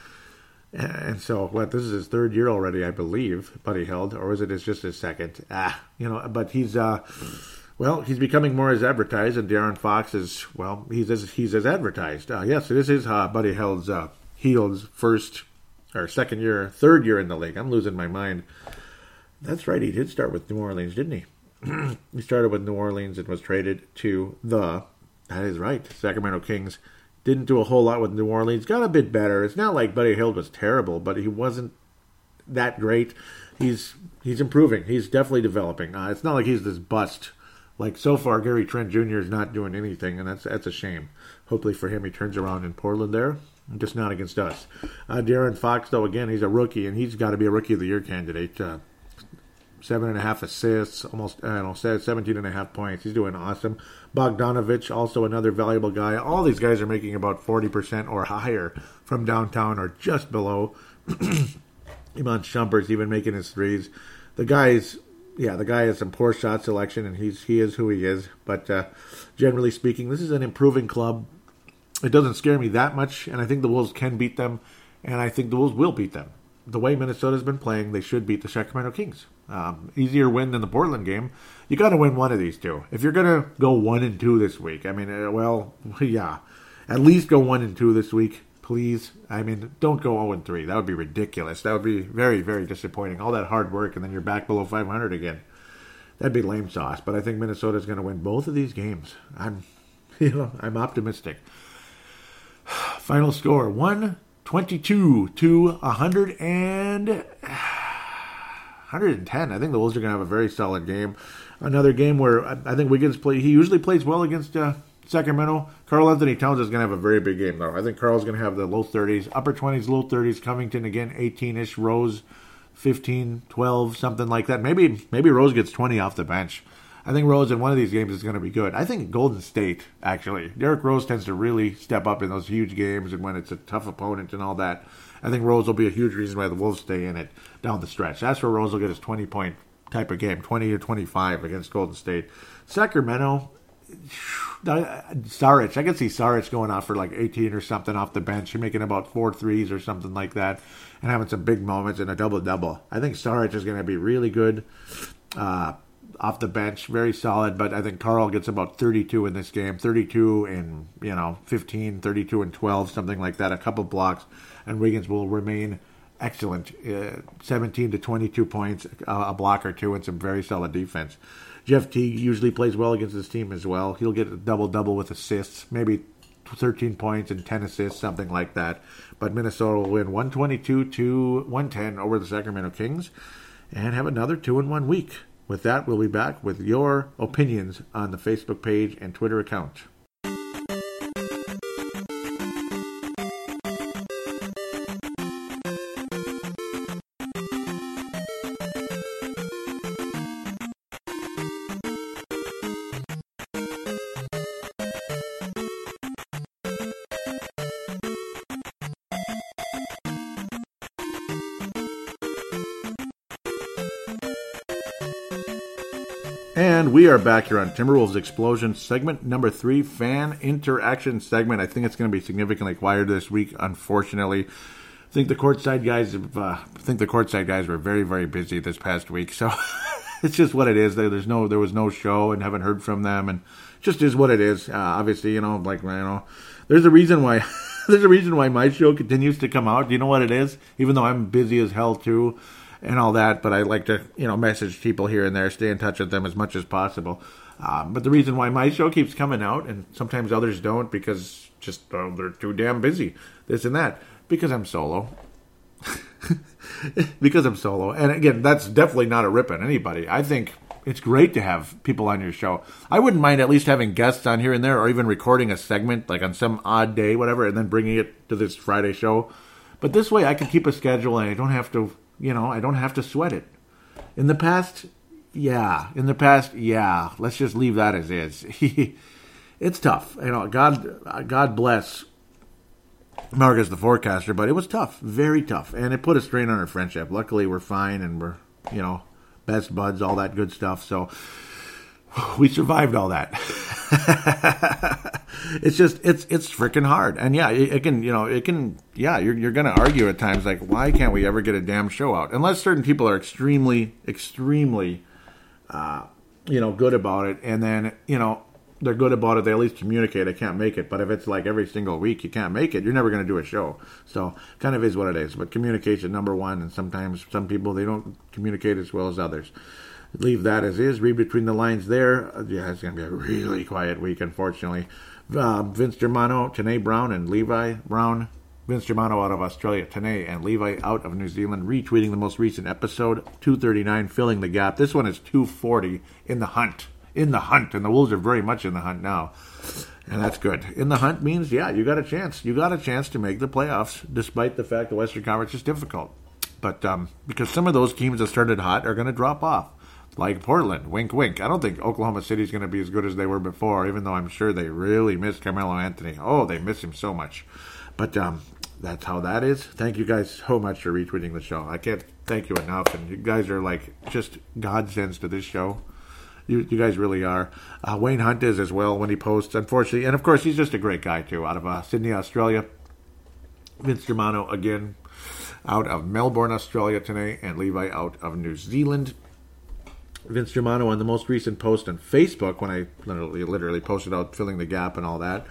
and so, what, this is his third year already, I believe, Buddy Hield, or is it just his second? Ah, you know, but he's, uh, well, he's becoming more as advertised, and De'Aaron Fox is, well, he's as, he's as advertised. Uh, yes, it is uh, Buddy Hield's uh, Hield's first or second year, third year in the league. I'm losing my mind. That's right. He did start with New Orleans, didn't he? he started with New Orleans and was traded to the. That is right. Sacramento Kings Didn't do a whole lot with New Orleans. Got a bit better. It's not like Buddy Hield was terrible, but he wasn't that great. He's he's improving. He's definitely developing. Uh, it's not like he's this bust. Like so far, Gary Trent Jr. is not doing anything, and that's that's a shame. Hopefully for him, he turns around in Portland there. Just not against us. Uh, De'Aaron Fox, though, again, he's a rookie, and he's got to be a rookie of the year candidate. Uh, seven and a half assists, almost I don't know, seventeen and a half points. He's doing awesome. Bogdanovich, also another valuable guy. All these guys are making about forty percent or higher from downtown, or just below. Iman Shumpert's even making his threes. The guy's yeah, the guy has some poor shot selection, and he's he is who he is. But uh, generally speaking, this is an improving club. It doesn't scare me that much, and I think the Wolves can beat them, and I think the Wolves will beat them. The way Minnesota's been playing, they should beat the Sacramento Kings. Um, easier win than the Portland game. You got to win one of these two. If you're gonna go one and two this week, I mean, uh, well, yeah, at least go one and two this week please. I mean, don't go 0 3. That would be ridiculous. That would be very, very disappointing. All that hard work, and then you're back below 500 again. That'd be lame sauce. But I think Minnesota's going to win both of these games. I'm, you know, I'm optimistic. Final score: 122 to 100 and 110. I think the Wolves are going to have a very solid game. Another game where I think Wiggins play. He usually plays well against. Uh, Sacramento, Karl Anthony Towns is going to have a very big game, though. I think Karl's going to have the low 30s, upper 20s, low 30s. Covington, again, 18 ish. Rose, 15, 12, something like that. Maybe maybe Rose gets 20 off the bench. I think Rose in one of these games is going to be good. I think Golden State, actually. Derrick Rose tends to really step up in those huge games and when it's a tough opponent and all that. I think Rose will be a huge reason why the Wolves stay in it down the stretch. That's where Rose will get his 20 point type of game, 20 to 25 against Golden State. Sacramento, Saric, I can see Saric going off for like 18 or something off the bench, making about four threes or something like that, and having some big moments and a double double. I think Saric is going to be really good uh, off the bench, very solid. But I think Karl gets about 32 in this game, 32 and you know 15, 32 and 12, something like that, a couple blocks, and Wiggins will remain excellent, uh, 17 to 22 points, a block or two, and some very solid defense. Jeff Teague usually plays well against his team as well. He'll get a double double with assists, maybe 13 points and 10 assists, something like that. But Minnesota will win 122 to 110 over the Sacramento Kings and have another two in one week. With that, we'll be back with your opinions on the Facebook page and Twitter account. We are back here on Timberwolves Explosion, segment number three, fan interaction segment. I think it's going to be significantly quieter this week, unfortunately. I think the courtside guys, uh, I think the courtside guys were very, very busy this past week. So it's just what it is. There's no, there was no show, and haven't heard from them, and just is what it is. Uh, obviously, you know, like you know, there's a reason why. there's a reason why my show continues to come out. Do you know what it is? Even though I'm busy as hell too and all that. But I like to, you know, message people here and there, stay in touch with them as much as possible. Um, but the reason why my show keeps coming out and sometimes others don't because just oh, they're too damn busy, this and that, because I'm solo. because I'm solo. And again, that's definitely not a rip on anybody. I think it's great to have people on your show. I wouldn't mind at least having guests on here and there or even recording a segment like on some odd day, whatever, and then bringing it to this Friday show. But this way I can keep a schedule and I don't have to you know, I don't have to sweat it. In the past, yeah. In the past, yeah. Let's just leave that as is. it's tough. You know, God, God bless Mark as the forecaster, but it was tough, very tough, and it put a strain on our friendship. Luckily, we're fine and we're, you know, best buds, all that good stuff. So we survived all that. it's just it's it's freaking hard, and yeah, it, it, can you know it can yeah you're you're gonna argue at times like why can't we ever get a damn show out unless certain people are extremely extremely uh, you know good about it, and then you know they're good about it. They at least communicate. I can't make it, but if it's like every single week you can't make it, you're never to do a show. So kind of is what it is. But communication number one, and sometimes some people they don't communicate as well as others leave that as is. Read between the lines there. Yeah, it's going to be a really quiet week, unfortunately. Uh, Vince Germano, Tanae Brown, and Levi Brown. Vince Germano out of Australia, Tanae and Levi out of New Zealand, retweeting the most recent episode, 239, filling the gap. This one is 240 in the hunt. In the hunt, and the Wolves are very much in the hunt now. And that's good. In the hunt means, yeah, you got a chance. You got a chance to make the playoffs, despite the fact the Western Conference is difficult. But um, because some of those teams that started hot are going to drop off like Portland. Wink, wink. I don't think Oklahoma City is going to be as good as they were before, even though I'm sure they really miss Carmelo Anthony. Oh, they miss him so much. But um, that's how that is. Thank you guys so much for retweeting the show. I can't thank you enough, and you guys are like just godsends to this show. You, you guys really are. Uh, Wayne Hunt is as well when he posts, unfortunately, and of course he's just a great guy too. Out of uh, Sydney, Australia. Vince Germano again out of Melbourne, Australia today, and Levi out of New Zealand. Vince Germano on the most recent post on Facebook when I literally, literally posted out filling the gap and all that.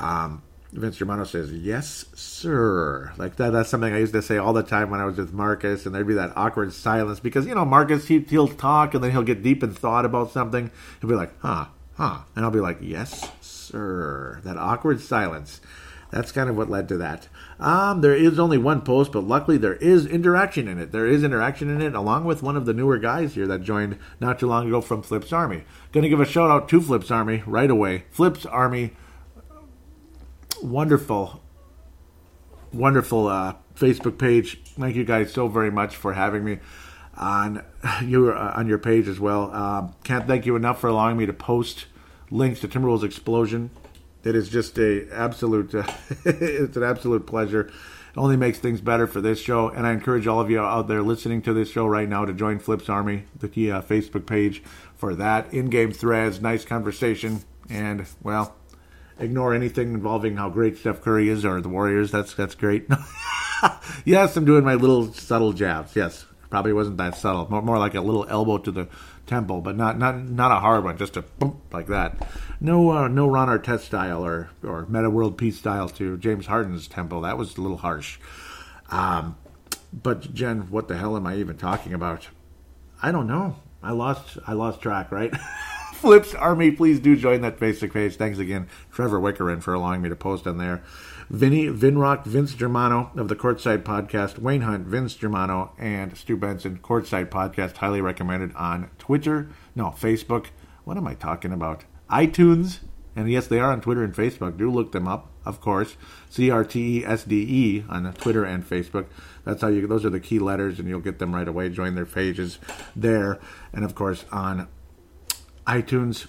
Um, Vince Germano says, "Yes, sir." Like that. That's something I used to say all the time when I was with Marcus, and there'd be that awkward silence because you know Marcus he, he'll talk and then he'll get deep in thought about something. He'll be like, "Huh, huh," and I'll be like, "Yes, sir." That awkward silence. That's kind of what led to that. Um, there is only one post, but luckily there is interaction in it. There is interaction in it, along with one of the newer guys here that joined not too long ago from Flips Army. To give a shout out to Flips Army right away. Flips Army, wonderful, wonderful uh, Facebook page. Thank you guys so very much for having me on your uh, on your page as well. Uh, can't thank you enough for allowing me to post links to Timberwolves Explosion it is just a absolute. Uh, it's an absolute pleasure. It only makes things better for this show, and I encourage all of you out there listening to this show right now to join Flips Army, the uh, Facebook page for that in-game threads, nice conversation, and well, ignore anything involving how great Steph Curry is or the Warriors. That's that's great. yes, I'm doing my little subtle jabs. Yes, probably wasn't that subtle. More, more like a little elbow to the temple, but not not not a hard one, just a bump like that. No uh, no Ron Artest style or or Metta World Peace style to James Harden's temple. That was a little harsh. Um, but Jen, what the hell am I even talking about? I don't know. I lost I lost track. Right. Flips Army, please do join that Facebook page. Thanks again, Trevor Wickerin, for allowing me to post on there. Vinny Vinrock, Vince Germano of the Courtside Podcast, Wayne Hunt, Vince Germano, and Stu Benson, Courtside Podcast, highly recommended on Twitter, no, Facebook. What am I talking about? iTunes, and yes, they are on Twitter and Facebook. Do look them up, of course. C R T E S D E on Twitter and Facebook. That's how you. Those are the key letters, and you'll get them right away. Join their pages there, and of course on iTunes,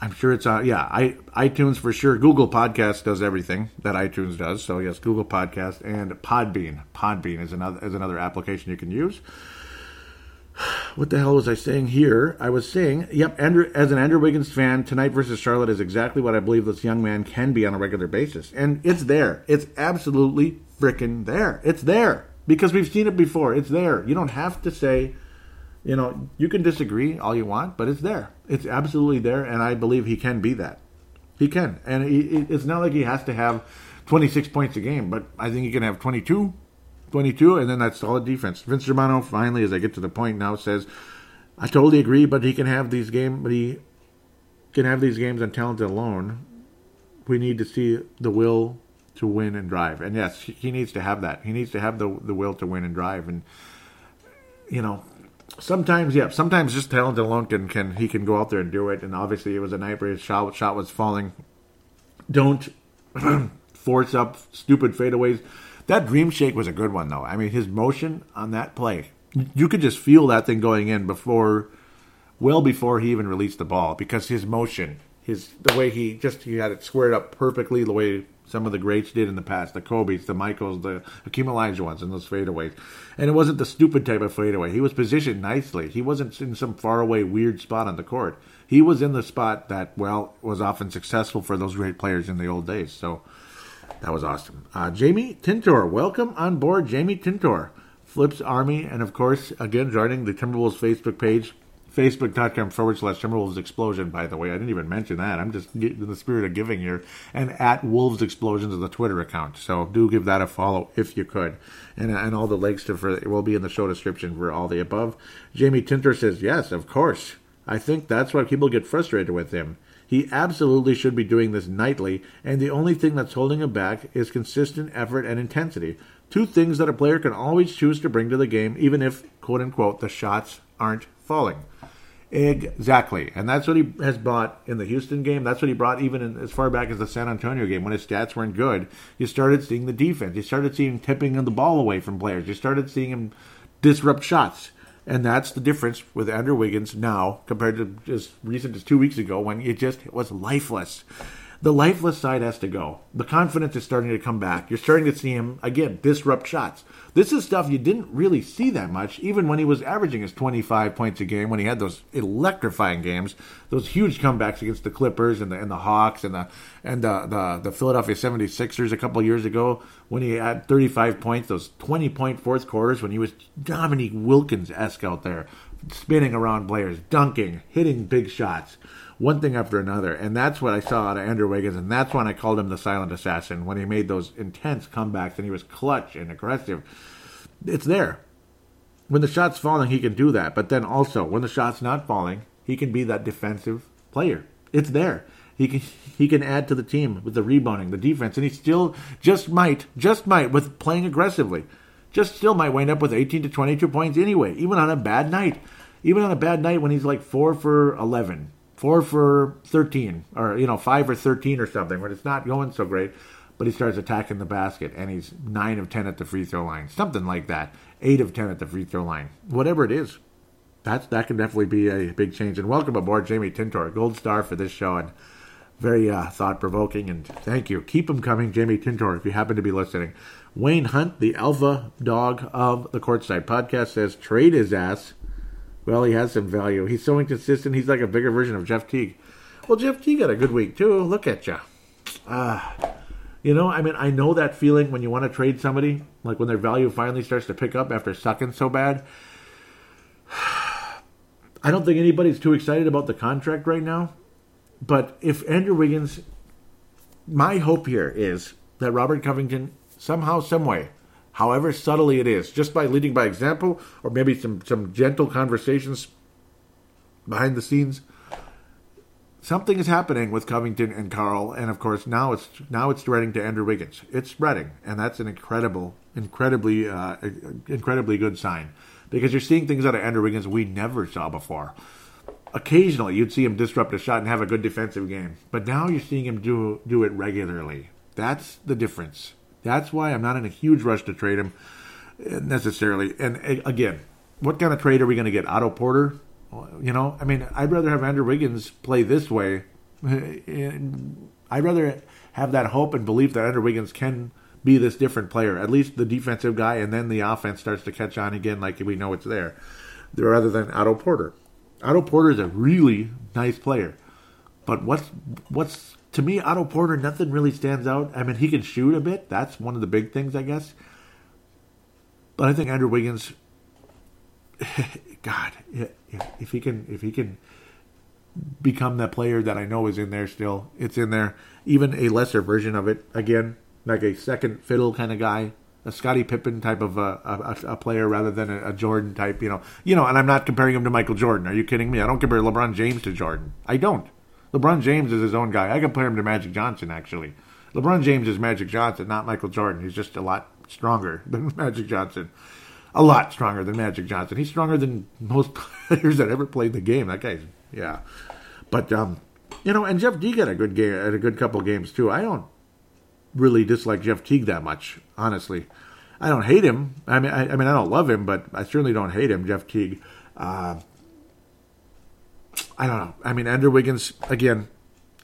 I'm sure it's on. Yeah, I, iTunes for sure. Google Podcast does everything that iTunes does. So yes, Google Podcast and Podbean. Podbean is another is another application you can use. What the hell was I saying here? I was saying, yep, Andrew, as an Andrew Wiggins fan, tonight versus Charlotte is exactly what I believe this young man can be on a regular basis, and it's there. It's absolutely freaking there. It's there because we've seen it before. It's there. You don't have to say you know, you can disagree all you want, but it's there. It's absolutely there, and I believe he can be that. He can, and he, it's not like he has to have 26 points a game, but I think he can have 22, 22, and then that's solid defense. Vince Germano finally, as I get to the point now, says, "I totally agree, but he can have these games, but he can have these games on talent alone. We need to see the will to win and drive, and yes, he needs to have that. He needs to have the the will to win and drive, and you know, sometimes, yeah, sometimes just talent alone can, can he can go out there and do it. And obviously, it was a night where his shot shot was falling. Don't force up stupid fadeaways. That dream shake was a good one, though. I mean, his motion on that play, you could just feel that thing going in before, well before he even released the ball, because his motion, his the way he just he had it squared up perfectly, the way some of the greats did in the past, the Kobe's, the Michaels, the Hakeem ones, and those fadeaways. And it wasn't the stupid type of fadeaway. He was positioned nicely. He wasn't in some faraway weird spot on the court. He was in the spot that, well, was often successful for those great players in the old days. So that was awesome. Uh, Jamie Tintor, welcome on board, Jamie Tintor. Flips Army, and of course, again, joining the Timberwolves Facebook page Facebook.com forward slash Timberwolves Explosion, by the way. I didn't even mention that. I'm just in the spirit of giving here. And at Wolves Explosions is the Twitter account. So do give that a follow if you could. And, and all the links to for will be in the show description for all the above. Jamie Tinter says, yes, of course. I think that's why people get frustrated with him. He absolutely should be doing this nightly, and the only thing that's holding him back is consistent effort and intensity. Two things that a player can always choose to bring to the game, even if, quote unquote, the shots aren't falling. Exactly. And that's what he has brought in the Houston game. That's what he brought even in, as far back as the San Antonio game when his stats weren't good. You started seeing the defense. You started seeing tipping the ball away from players. You started seeing him disrupt shots. And that's the difference with Andrew Wiggins now compared to just recent as two weeks ago when it just was lifeless the lifeless side has to go. The confidence is starting to come back. You're starting to see him, again, disrupt shots. This is stuff you didn't really see that much, even when he was averaging his 25 points a game, when he had those electrifying games, those huge comebacks against the Clippers and the, and the Hawks and the and the, the, the Philadelphia 76ers a couple years ago, when he had 35 points, those 20 point fourth quarters, when he was Dominique Wilkins esque out there, spinning around players, dunking, hitting big shots one thing after another. And that's what I saw out of Andrew Wiggins, and that's when I called him the silent assassin when he made those intense comebacks and he was clutch and aggressive. It's there. When the shot's falling, he can do that. But then also, when the shot's not falling, he can be that defensive player. It's there. He can he can add to the team with the rebounding, the defense, and he still just might, just might, with playing aggressively, just still might wind up with 18 to 22 points anyway, even on a bad night. Even on a bad night when he's like four for 11, four for 13, or, you know, five or 13 or something, when it's not going so great, but he starts attacking the basket and he's nine of 10 at the free throw line, something like that, eight of 10 at the free throw line, whatever it is. That's, that can definitely be a big change. And welcome aboard, Jamie Tintor, gold star for this show, and very uh, thought provoking. And thank you. Keep them coming, Jamie Tintor, if you happen to be listening. Wayne Hunt, the alpha dog of the Courtside podcast, says trade his ass well, he has some value. He's so inconsistent. He's like a bigger version of Jeff Teague. Well, Jeff Teague had a good week too. Look at you. Ah, uh, you know, I mean, I know that feeling when you want to trade somebody, like when their value finally starts to pick up after sucking so bad. I don't think anybody's too excited about the contract right now. But if Andrew Wiggins, my hope here is that Robert Covington somehow, someway, however subtly it is, just by leading by example or maybe some, some gentle conversations behind the scenes. Something is happening with Covington and Karl, and of course now it's now it's spreading to Andrew Wiggins. It's spreading, and that's an incredible, incredibly, uh, incredibly good sign because you're seeing things out of Andrew Wiggins we never saw before. Occasionally, you'd see him disrupt a shot and have a good defensive game, but now you're seeing him do do it regularly. That's the difference. That's why I'm not in a huge rush to trade him uh, necessarily. And uh, again, what kind of trade are we going to get? Otto Porter? You know, I mean, I'd rather have Andrew Wiggins play this way. I'd rather have that hope and belief that Andrew Wiggins can be this different player, at least the defensive guy, and then the offense starts to catch on again, like we know it's there, rather than Otto Porter. Otto Porter is a really nice player, but what's what's to me, Otto Porter, nothing really stands out. I mean, he can shoot a bit. That's one of the big things, I guess. But I think Andrew Wiggins, God, if he can, if he can become that player that I know is in there still, it's in there. Even a lesser version of it, again, like a second fiddle kind of guy, a Scottie Pippen type of a, a, a player rather than a, a, Jordan type, you know. You know, and I'm not comparing him to Michael Jordan. Are you kidding me? I don't compare LeBron James to Jordan. I don't. LeBron James is his own guy. I compare him to Magic Johnson, actually. LeBron James is Magic Johnson, not Michael Jordan. He's just a lot stronger than Magic Johnson. A lot stronger than Magic Johnson. He's stronger than most players that ever played the game. That guy's, yeah. But, um, you know, and Jeff Teague had a good game, had a good couple games, too. I don't really dislike Jeff Teague that much, honestly. I don't hate him. I mean, I, I mean, I don't love him, but I certainly don't hate him, Jeff Teague. Uh, I don't know. I mean, Andrew Wiggins again.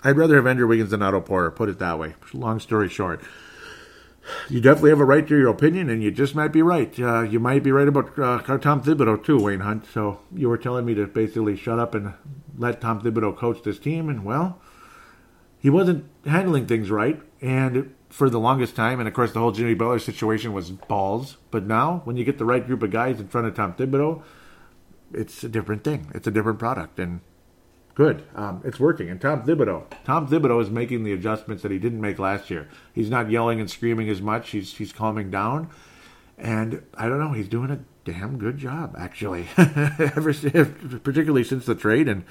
I'd rather have Andrew Wiggins than Otto Porter. Put it that way. Long story short, you definitely have a right to your opinion, and you just might be right. Uh, you might be right about uh, Tom Thibodeau too, Wayne Hunt. So you were telling me to basically shut up and let Tom Thibodeau coach this team, and well, he wasn't handling things right, and for the longest time, and of course the whole Jimmy Butler situation was balls. But now, when you get the right group of guys in front of Tom Thibodeau, it's a different thing. It's a different product, and Good. Um, it's working. And Tom Thibodeau. Tom Thibodeau is making the adjustments that he didn't make last year. He's not yelling and screaming as much. He's he's calming down, and I don't know. He's doing a damn good job actually. Ever particularly since the trade, and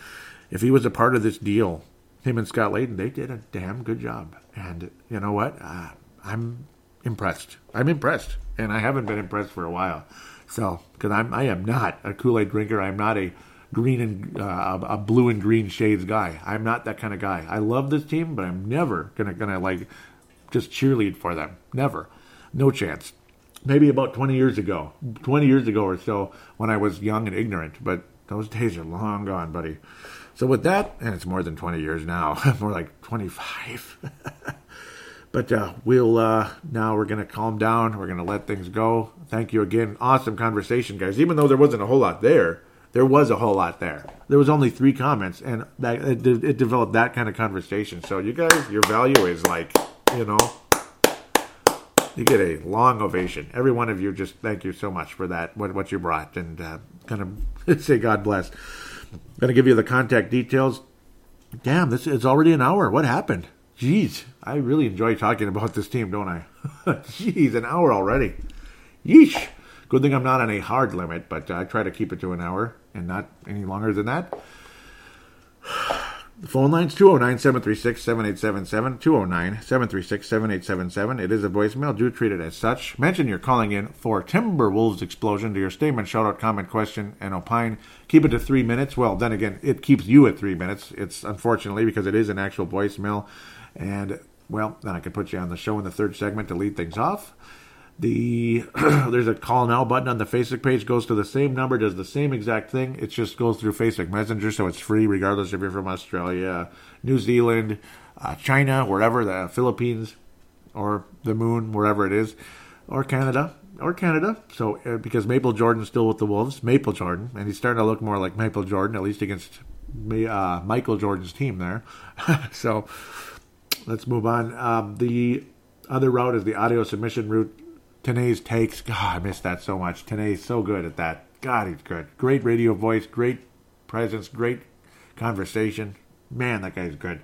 if he was a part of this deal him and Scott Layden, they did a damn good job. And you know what? Uh, I'm impressed. I'm impressed, and I haven't been impressed for a while. So, because I'm, I am not a Kool Aid drinker. I'm not a green and uh, a blue and green shades guy. I'm not that kind of guy. I love this team, but I'm never gonna gonna like just cheerlead for them. Never, no chance. Maybe about 20 years ago, 20 years ago or so, when I was young and ignorant. But those days are long gone, buddy. So with that, and it's more than 20 years now, more like 25. but uh, we'll uh, now we're gonna calm down. We're gonna let things go. Thank you again. Awesome conversation, guys. Even though there wasn't a whole lot there, there was a whole lot there. There was only three comments, and that it, it developed that kind of conversation. So you guys, your value is like, you know, you get a long ovation. Every one of you, just thank you so much for that. What what you brought, and uh, kind of say God bless. Going to give you the contact details. Damn, this is already an hour. What happened? Jeez, I really enjoy talking about this team, don't I? Jeez, an hour already. Yeesh. Good thing I'm not on a hard limit, but I try to keep it to an hour and not any longer than that. The phone line's 209 736 7877. 209 736 7877. It is a voicemail. Do treat it as such. Mention you're calling in for Timberwolves explosion to your statement, shout out, comment, question, and opine. Keep it to three minutes. Well, then again, it keeps you at three minutes. It's unfortunately because it is an actual voicemail. And, well, then I can put you on the show in the third segment to lead things off. The there's a call now button on the Facebook page goes to the same number, does the same exact thing. It just goes through Facebook Messenger, so it's free regardless if you're from Australia, New Zealand, uh, China, wherever the Philippines, or the Moon, wherever it is, or Canada, or Canada. So uh, because Maple Jordan's still with the Wolves, Maple Jordan, and he's starting to look more like Maple Jordan, at least against uh, Michael Jordan's team there. so let's move on. Um, the other route is the audio submission route Tanay's takes. God, I miss that so much. Tanay's so good at that. God, he's good. Great radio voice, great presence, great conversation. Man, that guy's good.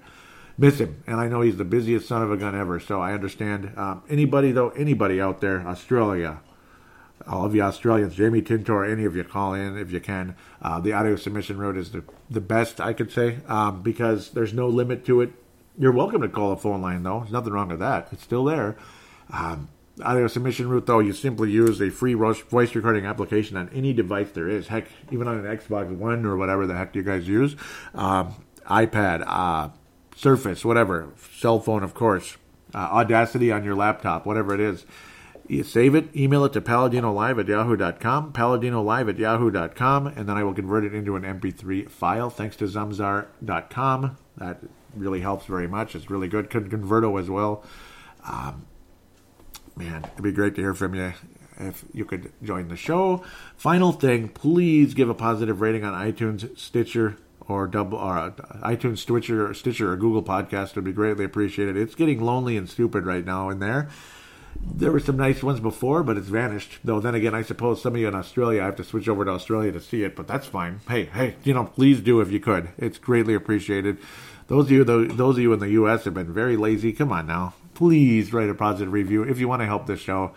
Miss him, and I know he's the busiest son of a gun ever. So I understand. Um, anybody though, anybody out there, Australia, all of you Australians, Jamie Tintor, any of you call in if you can. Uh, the audio submission route is the the best I could say um, because there's no limit to it. You're welcome to call a phone line though. There's nothing wrong with that. It's still there. Um, audio submission route, though, you simply use a free voice recording application on any device there is. Heck, even on an Xbox One or whatever the heck you guys use, um, iPad, uh, Surface, whatever, cell phone, of course, uh, Audacity on your laptop, whatever it is. You save it, email it to paladinolive at yahoo.com, paladinolive at yahoo.com, and then I will convert it into an MP3 file thanks to zamzar.com. That really helps very much. It's really good. Convertio as well. Um, man, it'd be great to hear from you if you could join the show. Final thing, please give a positive rating on iTunes, Stitcher, or double or uh, iTunes, Stitcher, Stitcher, or Google Podcast would be greatly appreciated. It's getting lonely and stupid right now in there. There were some nice ones before, but it's vanished. Though then again, I suppose some of you in Australia, I have to switch over to Australia to see it, but that's fine. Hey, hey, you know, please do if you could. It's greatly appreciated. Those of you, those of you in the U.S. have been very lazy. Come on now, please write a positive review if you want to help this show.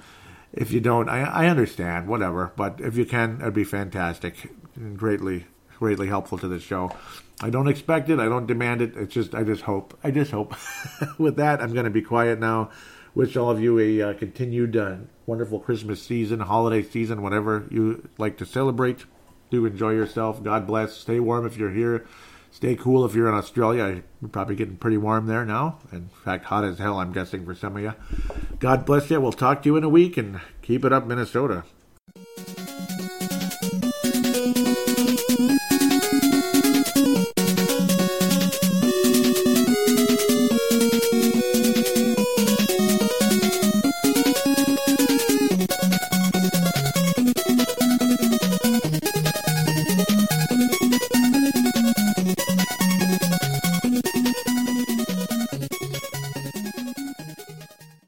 If you don't, I, I understand, whatever. But if you can, it'd be fantastic and greatly, greatly helpful to this show. I don't expect it. I don't demand it. It's just, I just hope. I just hope. With that, I'm going to be quiet now. Wish all of you a uh, continued uh, wonderful Christmas season, holiday season, whatever you like to celebrate. Do enjoy yourself. God bless. Stay warm if you're here stay cool if you're in Australia. You're probably getting pretty warm there now. In fact, hot as hell, I'm guessing, for some of you. God bless you. We'll talk to you in a week and keep it up, Minnesota.